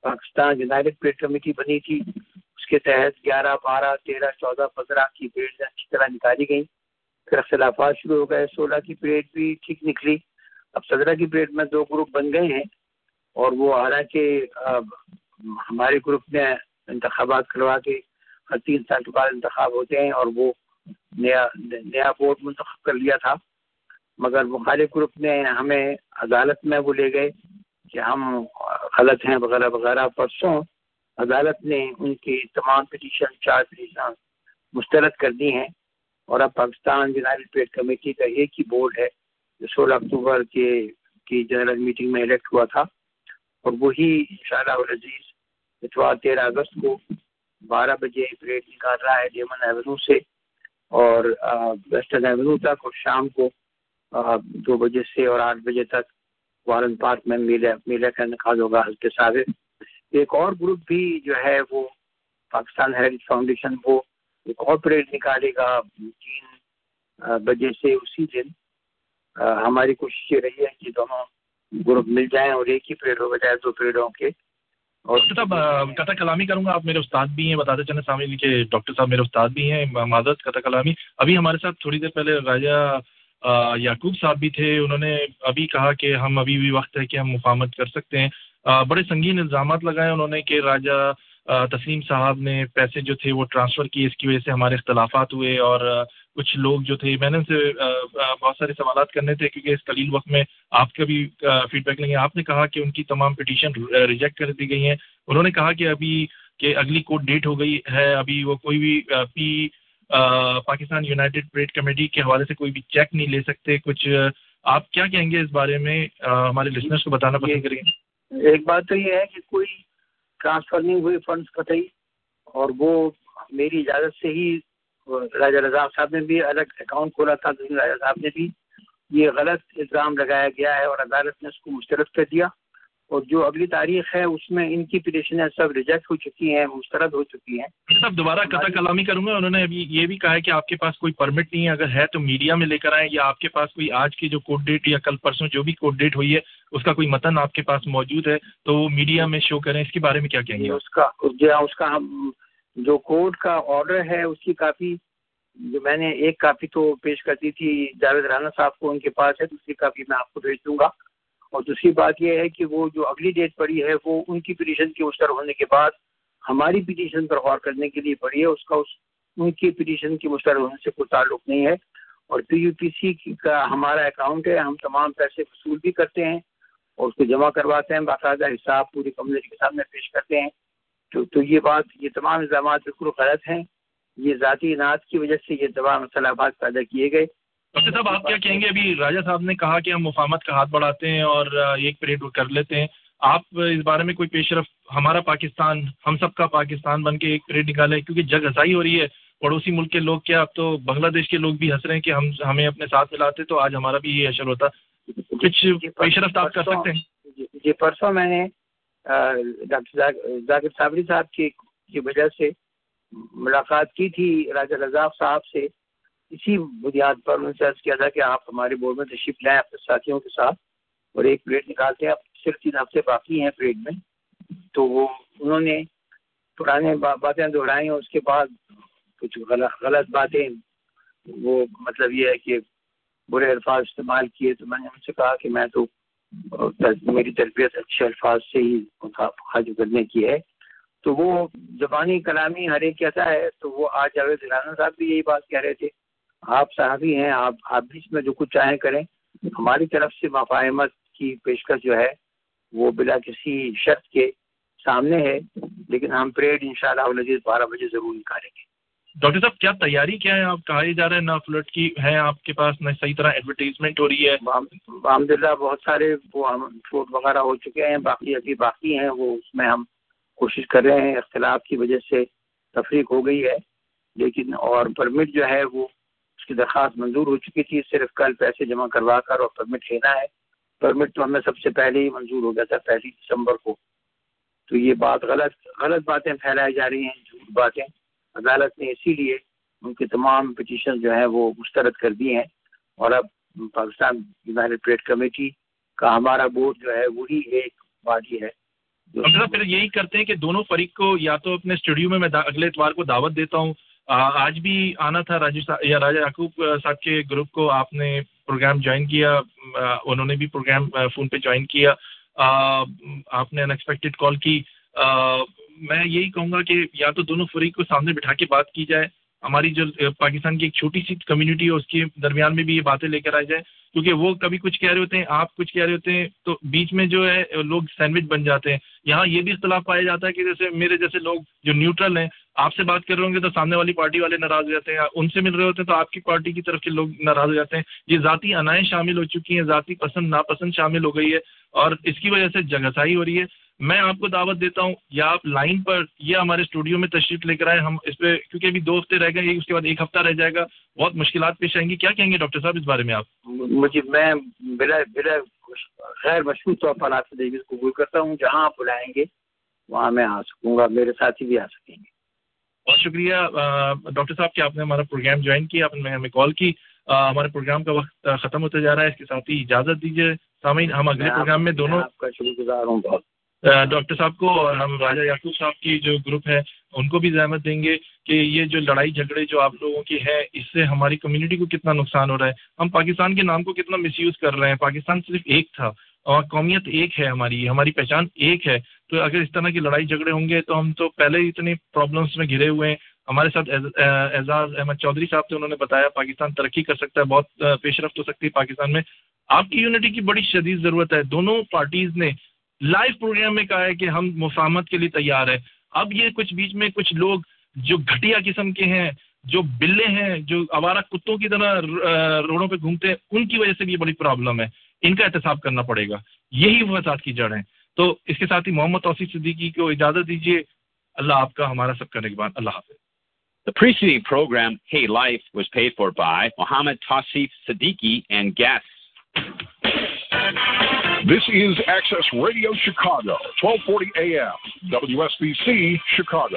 پاکستان یونائٹڈ پیڈ کمیٹی بنی تھی۔ اس کے تحت گیارہ، بارہ، تیرہ، چودہ، پندرہ کی پیڈ اچھی طرح نکالی گئیں۔ پھر اختلافات شروع ہو گئے۔ سولہ کی پیریڈ بھی ٹھیک نکلی۔ اب سترہ کی پیریڈ میں دو گروپ بن گئے ہیں اور وہ حالانکہ ہمارے گروپ نے انتخابات کروا کے ہر تین سال کے بعد انتخاب ہوتے ہیں اور وہ نیا نیا بورڈ منتخب کر لیا تھا۔ مگر مخالف گروپ نے ہمیں عدالت میں وہ لے گئے کہ ہم غلط ہیں، وغیرہ وغیرہ۔ پرسوں عدالت نے ان کی تمام پٹیشن چار پٹیشن مسترد کر دی ہیں۔ اور اب پاکستان یونائٹڈ پیڈ کمیٹی کا ایک ہی بورڈ ہے جو سولہ اکتوبر کے، کی جنرل میٹنگ میں الیکٹ ہوا تھا۔ اور وہی ان شاء اللہ عزیز اتوار تیرہ اگست کو بارہ بجے پریڈ نکال رہا ہے ڈیمن ایونو سے۔ اور ویسٹرن ایونیو تک اور شام کو دو بجے سے اور آٹھ بجے تک وارن پارک میں میلہ میلہ کا انعقاد ہوگا ہلکے صاحب۔ ایک اور گروپ بھی جو ہے وہ پاکستان ہیریٹیج فاؤنڈیشن وہ ایک اور پریڈ نکالے گا تین بجے سے اسی دن۔ ہماری کوشش یہ رہی ہے کہ دونوں گروپ مل جائیں اور ایک ہی پریڈ ہو بجائے دو پریڈوں کے۔ ڈاکٹر صاحب قطع کلامی کروں گا۔ آپ میرے استاد بھی ہیں، بتاتے چلیں سامنے کہ ڈاکٹر صاحب میرے استاد بھی ہیں معذرت قطع کلامی۔ ابھی ہمارے ساتھ تھوڑی دیر پہلے راجہ یعقوب صاحب بھی تھے، انہوں نے ابھی کہا کہ ہم ابھی بھی وقت ہے کہ ہم مفاہمت کر سکتے ہیں۔ بڑے سنگین الزامات لگائے انہوں نے کہ راجہ تسلیم صاحب نے پیسے جو تھے وہ ٹرانسفر کیے، اس کی وجہ سے ہمارے اختلافات ہوئے اور کچھ لوگ جو تھے، میں نے ان سے بہت سارے سوالات کرنے تھے کیونکہ اس قلیل وقت میں آپ کا بھی فیڈ بیک لیں گے آپ نے کہا کہ ان کی تمام پٹیشن ریجیکٹ کر دی گئی ہیں۔ انہوں نے کہا کہ ابھی کہ اگلی کورٹ ڈیٹ ہو گئی ہے، ابھی وہ کوئی بھی P Pakistan United parade committee کے حوالے سے کوئی بھی چیک نہیں لے سکتے، کچھ آپ کیا کہیں گے اس بارے میں؟ ہمارے لسنرس کو بتانا پسند کریں گے۔ ایک بات تو یہ ہے کہ کوئی ٹرانسفر نہیں ہوئے فنڈس قطعی اور وہ میری اجازت سے ہی راجہ رضا صاحب نے بھی الگ اکاؤنٹ کھولا تھا راجہ صاحب نے بھی یہ غلط الزام لگایا گیا ہے اور عدالت نے اس کو مسترد کر دیا۔ اور جو اگلی تاریخ ہے اس میں ان کی پٹیشنیں سب ریجیکٹ ہو چکی ہیں مسترد ہو چکی ہیں۔ صاحب دوبارہ قطع کلامی کروں گا۔ انہوں نے ابھی یہ بھی کہا ہے کہ آپ کے پاس کوئی پرمٹ نہیں ہے۔ اگر ہے تو میڈیا میں لے کر آئیں یا آپ کے پاس کوئی آج کی جو کورٹ ڈیٹ یا کل پرسوں جو بھی کورٹ ڈیٹ ہوئی ہے اس کا کوئی متن آپ کے پاس موجود ہے تو وہ میڈیا میں شو کریں۔ اس کے بارے میں کیا کہیں گے؟ اس کا اس کا جو کورٹ کا آرڈر ہے اس کی کافی جو میں نے ایک کاپی تو پیش کر دی تھی جاوید رانا صاحب کو ان کے پاس ہے دوسری کاپی میں آپ کو بھیج دوں گا۔ اور دوسری بات یہ ہے کہ وہ جو اگلی ڈیٹ پڑی ہے، وہ ان کی پٹیشن کے مستر ہونے کے بعد ہماری پٹیشن پر غور کرنے کے لیے پڑی ہے۔ اس کا اس، ان کی پٹیشن کے مستر ہونے سے کوئی تعلق نہیں ہے۔ اور پی یو پی سی کا ہمارا اکاؤنٹ ہے۔ ہم تمام پیسے وصول بھی کرتے ہیں اور اس کو جمع کرواتے ہیں۔ باقاعدہ حساب پوری کمیونٹی کے سامنے پیش کرتے ہیں۔ تو تو یہ بات، یہ تمام الزامات بالکل غلط ہیں۔ یہ ذاتی انعد کی وجہ سے یہ تمام مسلابات پیدا کیے گئے۔ ڈاکٹر صاحب آپ کیا کہیں گے؟ ابھی راجہ صاحب نے کہا کہ ہم مفاہمت کا ہاتھ بڑھاتے ہیں اور ایک پریڈ کر لیتے ہیں۔ آپ اس بارے میں کوئی پیش رفت ہمارا پاکستان ہم سب کا پاکستان بن کے ایک پریڈ نکالے کیونکہ جگ ہسائی ہو رہی ہے۔ پڑوسی ملک کے لوگ کیا اب تو بنگلہ دیش کے لوگ بھی ہنس رہے ہیں کہ ہم ہمیں اپنے ساتھ ملاتے تو آج ہمارا بھی یہ اشر ہوتا۔ کچھ پیش رفت آپ کر سکتے ہیں؟ جی پرسوں میں نے ڈاکٹر ذاکر صابری صاحب کی وجہ سے ملاقات کی تھی راجہ رضاف صاحب سے۔ اسی بنیاد پر ان سے عرض کیا تھا کہ آپ ہمارے بورڈ میں تشریف لائیں اپنے ساتھیوں کے ساتھ اور ایک پلیٹ نکالتے ہیں، اب صرف تین ہفتے باقی ہیں پلیٹ میں۔ تو وہ انہوں نے پرانے باتیں دہرائیں اس کے بعد کچھ غلط غلط باتیں، وہ مطلب یہ ہے کہ برے الفاظ استعمال کیے۔ تو میں نے ان سے کہا کہ میں تو میری تربیت اچھے الفاظ سے ہی حج کرنے کی ہے۔ تو وہ زبانی کلامی ہر ایک کیسا ہے، تو وہ آج جاوید رانا صاحب بھی یہی بات کہہ رہے تھے۔ آپ صحابی ہیں آپ آپ بھی اس میں جو کچھ چاہیں کریں۔ ہماری طرف سے مفاہمت کی پیشکش جو ہے وہ بلا کسی شرط کے سامنے ہے لیکن ہم پریڈ ان شاء اللہ بارہ بجے ضرور نکالیں گے۔ ڈاکٹر صاحب کیا تیاری کیا ہے؟ آپ کہا جا رہے ہیں نہ فلٹ کی ہے آپ کے پاس نہ صحیح طرح ایڈورٹیزمنٹ ہو رہی ہے۔ الحمد للہ بہت سارے وہ فلوٹ وغیرہ ہو چکے ہیں باقی ابھی باقی ہیں وہ اس میں ہم کوشش کر رہے ہیں۔ اختلاف کی وجہ سے تفریق ہو گئی ہے لیکن اور پرمٹ جو ہے وہ اس کی درخواست منظور ہو چکی تھی، صرف کل پیسے جمع کروا کر اور پرمٹ لینا ہے۔ پرمٹ تو ہمیں سب سے پہلے ہی منظور ہو گیا تھا، پہلی دسمبر کو۔ تو یہ بات غلط غلط باتیں پھیلائی جا رہی ہیں، جھوٹ باتیں۔ عدالت نے اسی لیے ان کے تمام پٹیشن جو ہیں وہ مسترد کر دی ہیں۔ اور اب پاکستان یونائٹیڈ ٹریڈ کمیٹی کا ہمارا بورڈ جو ہے، وہی ایک باڈی ہے۔ پھر یہی کرتے ہیں کہ دونوں فریق کو یا تو اپنے اسٹوڈیو میں میں اگلے اتوار کو دعوت دیتا ہوں۔ آج بھی آنا تھا راجو صاحب یا راجا یعقوب صاحب کے گروپ کو آپ نے پروگرام جوائن کیا انہوں نے بھی پروگرام فون پہ جوائن کیا۔ آپ نے انکسپیکٹڈ کال کی۔ میں یہی کہوں گا کہ یا تو دونوں فریق کو سامنے بٹھا کے بات کی جائے ہماری جو پاکستان کی ایک چھوٹی سی کمیونٹی ہے، اس کے درمیان میں بھی یہ باتیں لے کر آ جائے کیونکہ وہ کبھی کچھ کہہ رہے ہوتے ہیں، آپ کچھ کہہ رہے ہوتے ہیں، تو بیچ میں جو ہے، لوگ سینڈوچ بن جاتے ہیں۔ یہاں یہ بھی اختلاف پایا جاتا ہے کہ جیسے میرے جیسے لوگ جو نیوٹرل ہیں، آپ سے بات کر رہے ہوں گے تو سامنے والی پارٹی والے ناراض ہو جاتے ہیں ان سے مل رہے ہوتے ہیں تو آپ کی پارٹی کی طرف کے لوگ ناراض ہو جاتے ہیں۔ یہ ذاتی انائیں شامل ہو چکی ہیں، ذاتی پسند، ناپسند شامل ہو گئی ہے اور اس کی وجہ سے جگہسائی ہو رہی ہے۔ میں آپ کو دعوت دیتا ہوں یا آپ لائن پر یا ہمارے اسٹوڈیو میں تشریف لے کر آئے ہم اس پہ کیونکہ ابھی دو ہفتے رہ گئے اس کے بعد ایک ہفتہ رہ جائے گا بہت مشکلات پیش آئیں گی۔ کیا کہیں گے ڈاکٹر صاحب اس بارے میں آپ؟ مجھے میں بلا بلا غیر مشہور طور پر آپ سے قبول کرتا ہوں جہاں آپ بلائیں گے وہاں میں آ سکوں گا میرے ساتھی بھی آ سکیں گے۔ بہت شکریہ ڈاکٹر صاحب کہ آپ نے ہمارا پروگرام جوائن کیا آپ نے ہمیں کال کی۔ ہمارے پروگرام کا وقت ختم ہوتا جا رہا ہے اس کے ساتھ ہی اجازت دیجیے۔ سامعین ہم اگلے پروگرام میں دونوں آپ کا شکر گزار ہوں بہت۔ ڈاکٹر صاحب کو اور ہم راجہ یعقوب صاحب کی جو گروپ ہے، ان کو بھی زحمت دیں گے کہ یہ جو لڑائی جھگڑے جو آپ لوگوں کی ہے اس سے ہماری کمیونٹی کو کتنا نقصان ہو رہا ہے؟ ہم پاکستان کے نام کو کتنا مس یوز کر رہے ہیں؟ پاکستان صرف ایک تھا اور قومیت ایک ہے ہماری ہماری پہچان ایک ہے۔ تو اگر اس طرح کی لڑائی جھگڑے ہوں گے تو ہم تو پہلے ہی اتنے پرابلمس میں گھرے ہوئے ہیں۔ ہمارے ساتھ اعزاز احمد چودھری صاحب تھے، انہوں نے بتایا پاکستان ترقی کر سکتا ہے، بہت پیش رفت ہو سکتی ہے پاکستان میں۔ آپ کی یونٹی کی بڑی شدید ضرورت ہے۔ دونوں پارٹیز نے لائیو پروگرام میں کہا ہے کہ ہم مفاہمت کے لیے تیار ہیں۔ اب یہ کچھ بیچ میں کچھ لوگ جو گھٹیا قسم کے ہیں جو بلے ہیں جو آوارہ کتوں کی طرح روڈوں پہ گھومتے ہیں ان کی وجہ سے بھی یہ بڑی پرابلم ہے۔ ان کا احتساب کرنا پڑے گا۔ یہی فساد کی جڑ ہیں۔ تو اس کے ساتھ ہی محمد توصیف صدیقی کو اجازت دیجیے اللہ آپ کا ہمارا سب کرنے کے بعد اللہ حافظ۔ The preceding program, Hey Life, was paid for by Mohammed Tausif Siddiqui and guests. This is Access Radio Chicago, 1240 AM, WSBC Chicago.